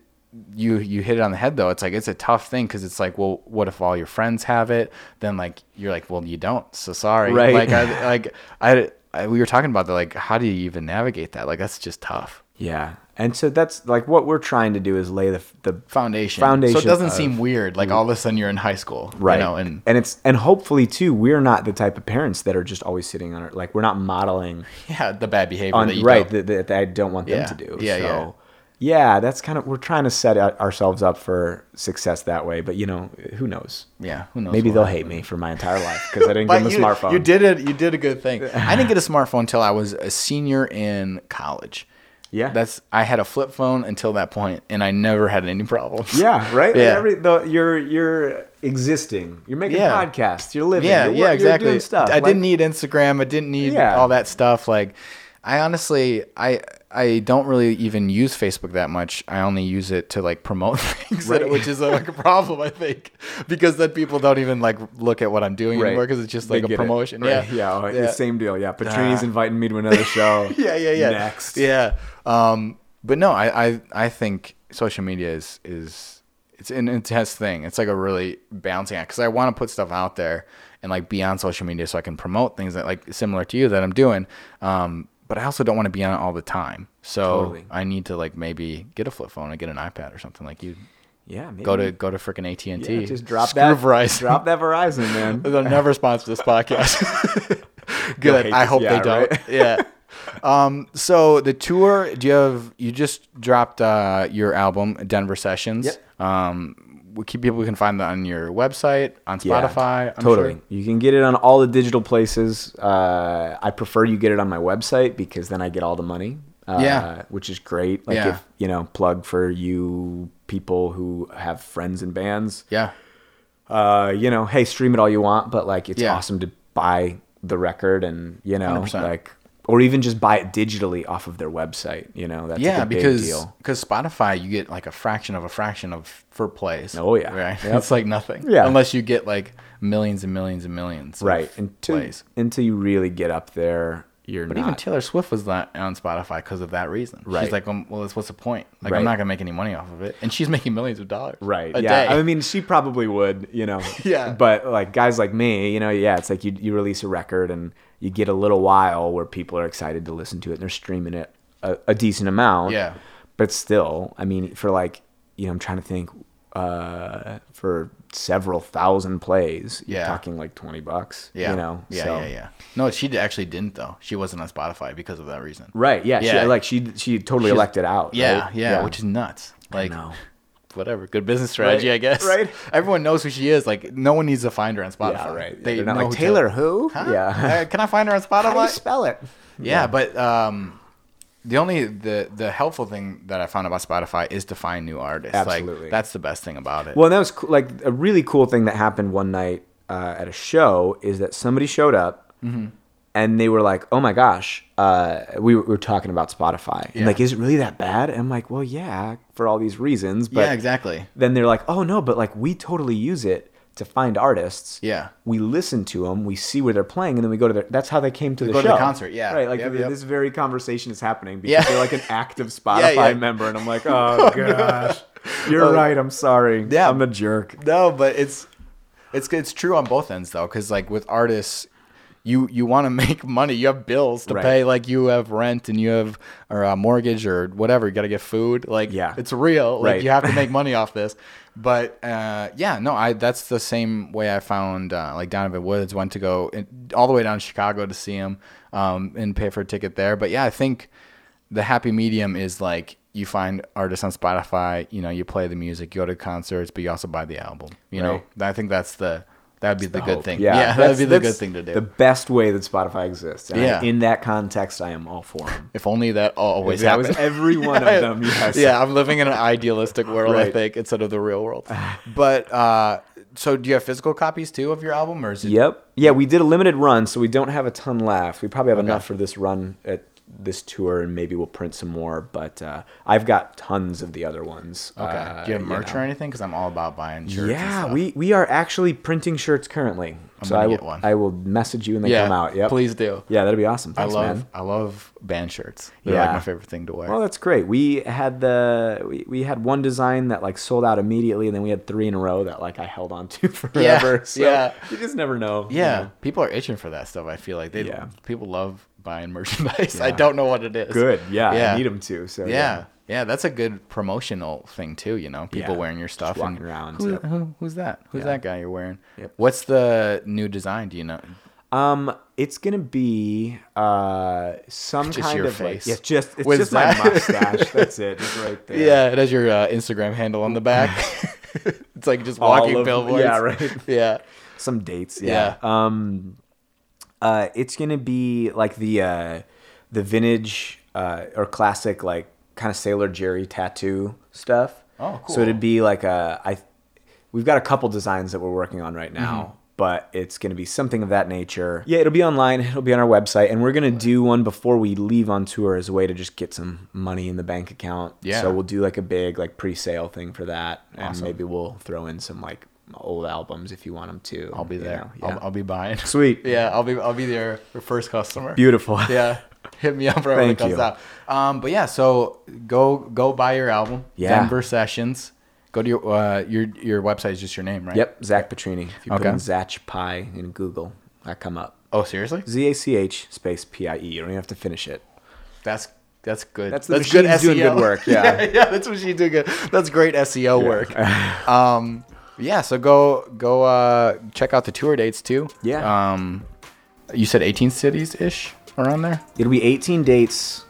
S1: you you hit it on the head though. It's like it's a tough thing because it's like, well, what if all your friends have it? Then like you're like, well, you don't. So sorry.
S2: Right.
S1: Like I like I, I we were talking about that. Like, how do you even navigate that? Like that's just tough.
S2: yeah and so that's like what we're trying to do is lay the the
S1: Foundation.
S2: Foundation
S1: So it doesn't
S2: of-
S1: seem weird. Like all of a sudden you're in high school.
S2: right
S1: You know, and
S2: and it's and hopefully too we're not the type of parents that are just always sitting on our like we're not modeling
S1: yeah, the bad behavior
S2: on
S1: that you
S2: right that I don't want them
S1: Yeah.
S2: to do.
S1: Yeah,
S2: so,
S1: yeah.
S2: that's kind of we're trying to set ourselves up for success that way. But you know, who knows?
S1: yeah. Who knows?
S2: Maybe they'll
S1: happens.
S2: hate me for my entire life because I didn't get a smartphone.
S1: You did it. You did a good thing. I didn't get a smartphone until I was a senior in college.
S2: Yeah.
S1: That's I had a flip phone until that point, and I never had any problems.
S2: Yeah, right.
S1: Yeah.
S2: Every, the, you're you're existing. You're making
S1: Yeah.
S2: podcasts. You're living.
S1: Yeah,
S2: you're,
S1: yeah, exactly.
S2: You're doing stuff.
S1: I
S2: Like,
S1: didn't need Instagram. I didn't need
S2: Yeah.
S1: all that stuff. Like, I honestly, I I don't really even use Facebook that much. I only use it to like promote things,
S2: Right.
S1: which is like a problem, I think, because then people don't even like look at what I'm doing
S2: Right.
S1: anymore because it's just
S2: They
S1: like a promotion.
S2: Right.
S1: Yeah,
S2: yeah, oh,
S1: Yeah.
S2: the same deal. Yeah,
S1: Pietrini's
S2: inviting me to another show.
S1: yeah, yeah, yeah.
S2: Next.
S1: Yeah. Um, but no, I, I, I think social media is, is, it's an intense thing. It's like a really balancing act because I want to put stuff out there and like be on social media so I can promote things that like similar to you that I'm doing. Um, but I also don't want to be on it all the time. So
S2: Totally.
S1: I need to like maybe get a flip phone and get an iPad or something like you.
S2: Yeah, maybe.
S1: Go to go to freaking AT and T.
S2: just drop
S1: Screw
S2: that.
S1: Verizon.
S2: Drop that Verizon, man.
S1: They'll never sponsor this podcast. Good. I hope
S2: yeah,
S1: they don't.
S2: right?
S1: yeah. Um, so the tour, do you have? You just dropped uh, your album, Denver Sessions.
S2: Yep.
S1: Um, people can find that on your website, on
S2: Yeah,
S1: Spotify. I'm
S2: totally.
S1: sure.
S2: You can get it on all the digital places. Uh, I prefer you get it on my website because then I get all the money. Uh,
S1: Yeah.
S2: Which is great. Like
S1: Yeah.
S2: if, you know, plug for you people who have friends in bands.
S1: Yeah.
S2: Uh, you know, hey, stream it all you want, but like it's
S1: Yeah.
S2: awesome to buy the record and, you know,
S1: 100%.
S2: like or even just buy it digitally off of their website, you know, that's
S1: yeah,
S2: like a big
S1: because
S2: deal.
S1: because Spotify you get like a fraction of a fraction of for plays.
S2: Oh, yeah.
S1: right.
S2: Yep.
S1: It's like nothing.
S2: Yeah.
S1: unless you get like millions and millions and millions. of
S2: Right. Until,
S1: plays.
S2: until you really get up there, you're
S1: But
S2: not
S1: even Taylor Swift was not on Spotify because of that reason.
S2: Right.
S1: She's like, um, well, what's the point? Like,
S2: Right.
S1: I'm not gonna make any money off of it, and she's making millions of dollars.
S2: Right.
S1: A
S2: yeah.
S1: day.
S2: I mean, she probably would, you know.
S1: Yeah.
S2: But like guys like me, you know, yeah, it's like you you release a record and you get a little while where people are excited to listen to it and they're streaming it a, a decent amount.
S1: Yeah.
S2: But still, I mean, for like, you know, I'm trying to think uh for several thousand plays,
S1: Yeah.
S2: talking like 20 bucks,
S1: yeah.
S2: you know.
S1: Yeah,
S2: so.
S1: yeah, yeah. No, she actually didn't though. She wasn't on Spotify because of that reason.
S2: Right. Yeah.
S1: Yeah.
S2: She, like she she totally
S1: She's-
S2: elected out.
S1: Yeah,
S2: right?
S1: yeah, which is nuts. Like,
S2: know.
S1: Whatever, good business strategy,
S2: Right,
S1: I guess.
S2: right.
S1: Everyone knows who she is. Like, no one needs to find her on Spotify.
S2: Yeah, right.
S1: They
S2: They're not
S1: know
S2: like
S1: who
S2: Taylor who?
S1: Huh?
S2: Yeah.
S1: Uh, can I find her on Spotify?
S2: How do you spell it?
S1: Yeah, but um, the only the the helpful thing that I found about Spotify is to find new artists.
S2: Absolutely.
S1: Like that's the best thing about it.
S2: Well, that was cool, like a really cool thing that happened one night uh, at a show is that somebody showed up
S1: Mm-hmm.
S2: And they were like, "Oh my gosh, uh, we, were, we were talking about Spotify. And
S1: Yeah.
S2: like, is it really that bad?" And I'm like, "Well, yeah, for all these reasons." But
S1: yeah, exactly.
S2: then they're like, "Oh no, but like we totally use it to find artists.
S1: Yeah.
S2: we listen to them, we see where they're playing, and then we go to their. That's how they came to the
S1: go to
S2: show.
S1: the concert, yeah.
S2: right. Like
S1: Yep, yep.
S2: this very conversation is happening because
S1: Yeah.
S2: they're like an active Spotify
S1: yeah.
S2: member, and I'm like, "Oh gosh, you're
S1: Oh.
S2: right. I'm sorry.
S1: Yeah.
S2: I'm a jerk."
S1: No, but it's it's it's true on both ends though, because like with artists, you you want to make money. You have bills to
S2: Right.
S1: pay. Like you have rent and you have or a mortgage or whatever. You got to get food. Like
S2: Yeah.
S1: it's real. Like
S2: Right.
S1: you have to make money off this. But uh, yeah, no, I that's the same way I found uh, like Donovan Woods went to go in, all the way down to Chicago to see him um, and pay for a ticket there. But yeah, I think the happy medium is like you find artists on Spotify, you know, you play the music, you go to concerts, but you also buy the album. You know, I think that's the that'd be the, good
S2: hope.
S1: thing.
S2: Yeah,
S1: Yeah, that'd be the good thing to do.
S2: The best way that Spotify exists. And I-
S1: Yeah.
S2: in that context, I am all for them.
S1: if only that always
S2: That was every one of them. Yes.
S1: yeah, I'm living in an idealistic world, I think, instead of the real world. But uh, so do you have physical copies too of your album, or is it?
S2: Yep. Yeah, we did a limited run, so we don't have a ton left. We probably have
S1: Okay.
S2: enough for this run at this tour, and maybe we'll print some more. But uh, I've got tons of the other ones.
S1: Okay.
S2: Uh,
S1: do you have merch
S2: know.
S1: or anything? Because I'm all about buying shirts.
S2: Yeah, we we are actually printing shirts currently.
S1: I'm
S2: so
S1: gonna
S2: I will
S1: get one.
S2: I will message you when they
S1: yeah.
S2: come out. Yep.
S1: Please do.
S2: Yeah, that'd be awesome.
S1: I love
S2: man.
S1: I love band shirts. They're like
S2: Yeah.
S1: my favorite thing to wear.
S2: Well, that's great. We had the we, we had one design that like sold out immediately, and then we had three in a row that like I held on to forever. so
S1: yeah.
S2: you just never know. you
S1: yeah,
S2: know.
S1: people are itching for that stuff. I feel like they
S2: Yeah.
S1: people love buying merchandise. I don't know what it is.
S2: Good. Yeah,
S1: Yeah.
S2: I need them to. So
S1: Yeah. Yeah, that's a good promotional thing too. You know, people
S2: Yeah.
S1: wearing your stuff.
S2: walking
S1: and
S2: around,
S1: Who, who- who's that? Who's
S2: Yeah.
S1: that guy you're wearing?
S2: Yep.
S1: What's the new design? Do you know?
S2: Um, it's gonna be uh some
S1: Just
S2: kind
S1: your
S2: of
S1: face.
S2: like yeah, just it's
S1: With
S2: just
S1: that.
S2: my mustache. That's it, just right there.
S1: Yeah, it has your uh, Instagram handle on the back. it's like just walking
S2: of-
S1: billboards.
S2: yeah, right.
S1: Yeah.
S2: some dates. Yeah. Um, uh, it's gonna be like the uh, the vintage uh, or classic like kind of Sailor Jerry tattoo stuff.
S1: Oh, cool.
S2: So it'd be like a I. We've got a couple designs that we're working on right now.
S1: Mm-hmm.
S2: But it's going to be something of that nature. Yeah, it'll be online. It'll be on our website, and we're going to do one before we leave on tour as a way to just get some money in the bank account.
S1: Yeah.
S2: So we'll do like a big like pre-sale thing for that, and maybe we'll throw in some like old albums if you want them to.
S1: I'll be
S2: you
S1: there.
S2: know,
S1: I'll. I'll be buying.
S2: Sweet.
S1: Yeah, I'll be I'll be there your first customer.
S2: Beautiful.
S1: Yeah. Hit me up right when it
S2: Thank
S1: comes
S2: you.
S1: out. Um, but yeah, so go go buy your album.
S2: Yeah.
S1: Denver Sessions. Go to your uh, your your website is just your name, right?
S2: Yep, Zach Pietrini. If you put
S1: Okay.
S2: in Zach Pie in Google, I come up.
S1: Oh, seriously?
S2: Z A C H space P I E. You don't even have to finish it.
S1: That's that's good.
S2: That's the
S1: good
S2: machine's doing
S1: SEO.
S2: good work, yeah.
S1: yeah, that's what she's doing good. That's great SEO work. um, yeah. So go go uh, check out the tour dates too.
S2: Yeah.
S1: Um, you said 18 cities ish around there.
S2: It'll be 18 dates.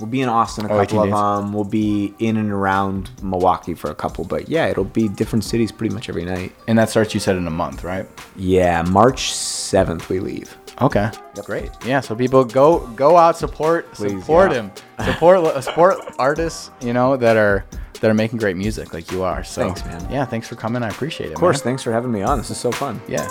S2: We'll be in Austin a
S1: Oh,
S2: couple
S1: 18
S2: of
S1: dates.
S2: them. We'll be in and around Milwaukee for a couple, but yeah, it'll be different cities pretty much every night.
S1: And that starts, you said, in a month, right?
S2: Yeah, March 7th we leave.
S1: Okay. Great. Yeah. So people go go out support
S2: Please,
S1: support
S2: yeah.
S1: him support support artists you know that are that are making great music like you are. So
S2: Thanks, man.
S1: Yeah. Thanks for coming. I appreciate it.
S2: Of course,
S1: man.
S2: thanks for having me on. This is so fun.
S1: Yeah.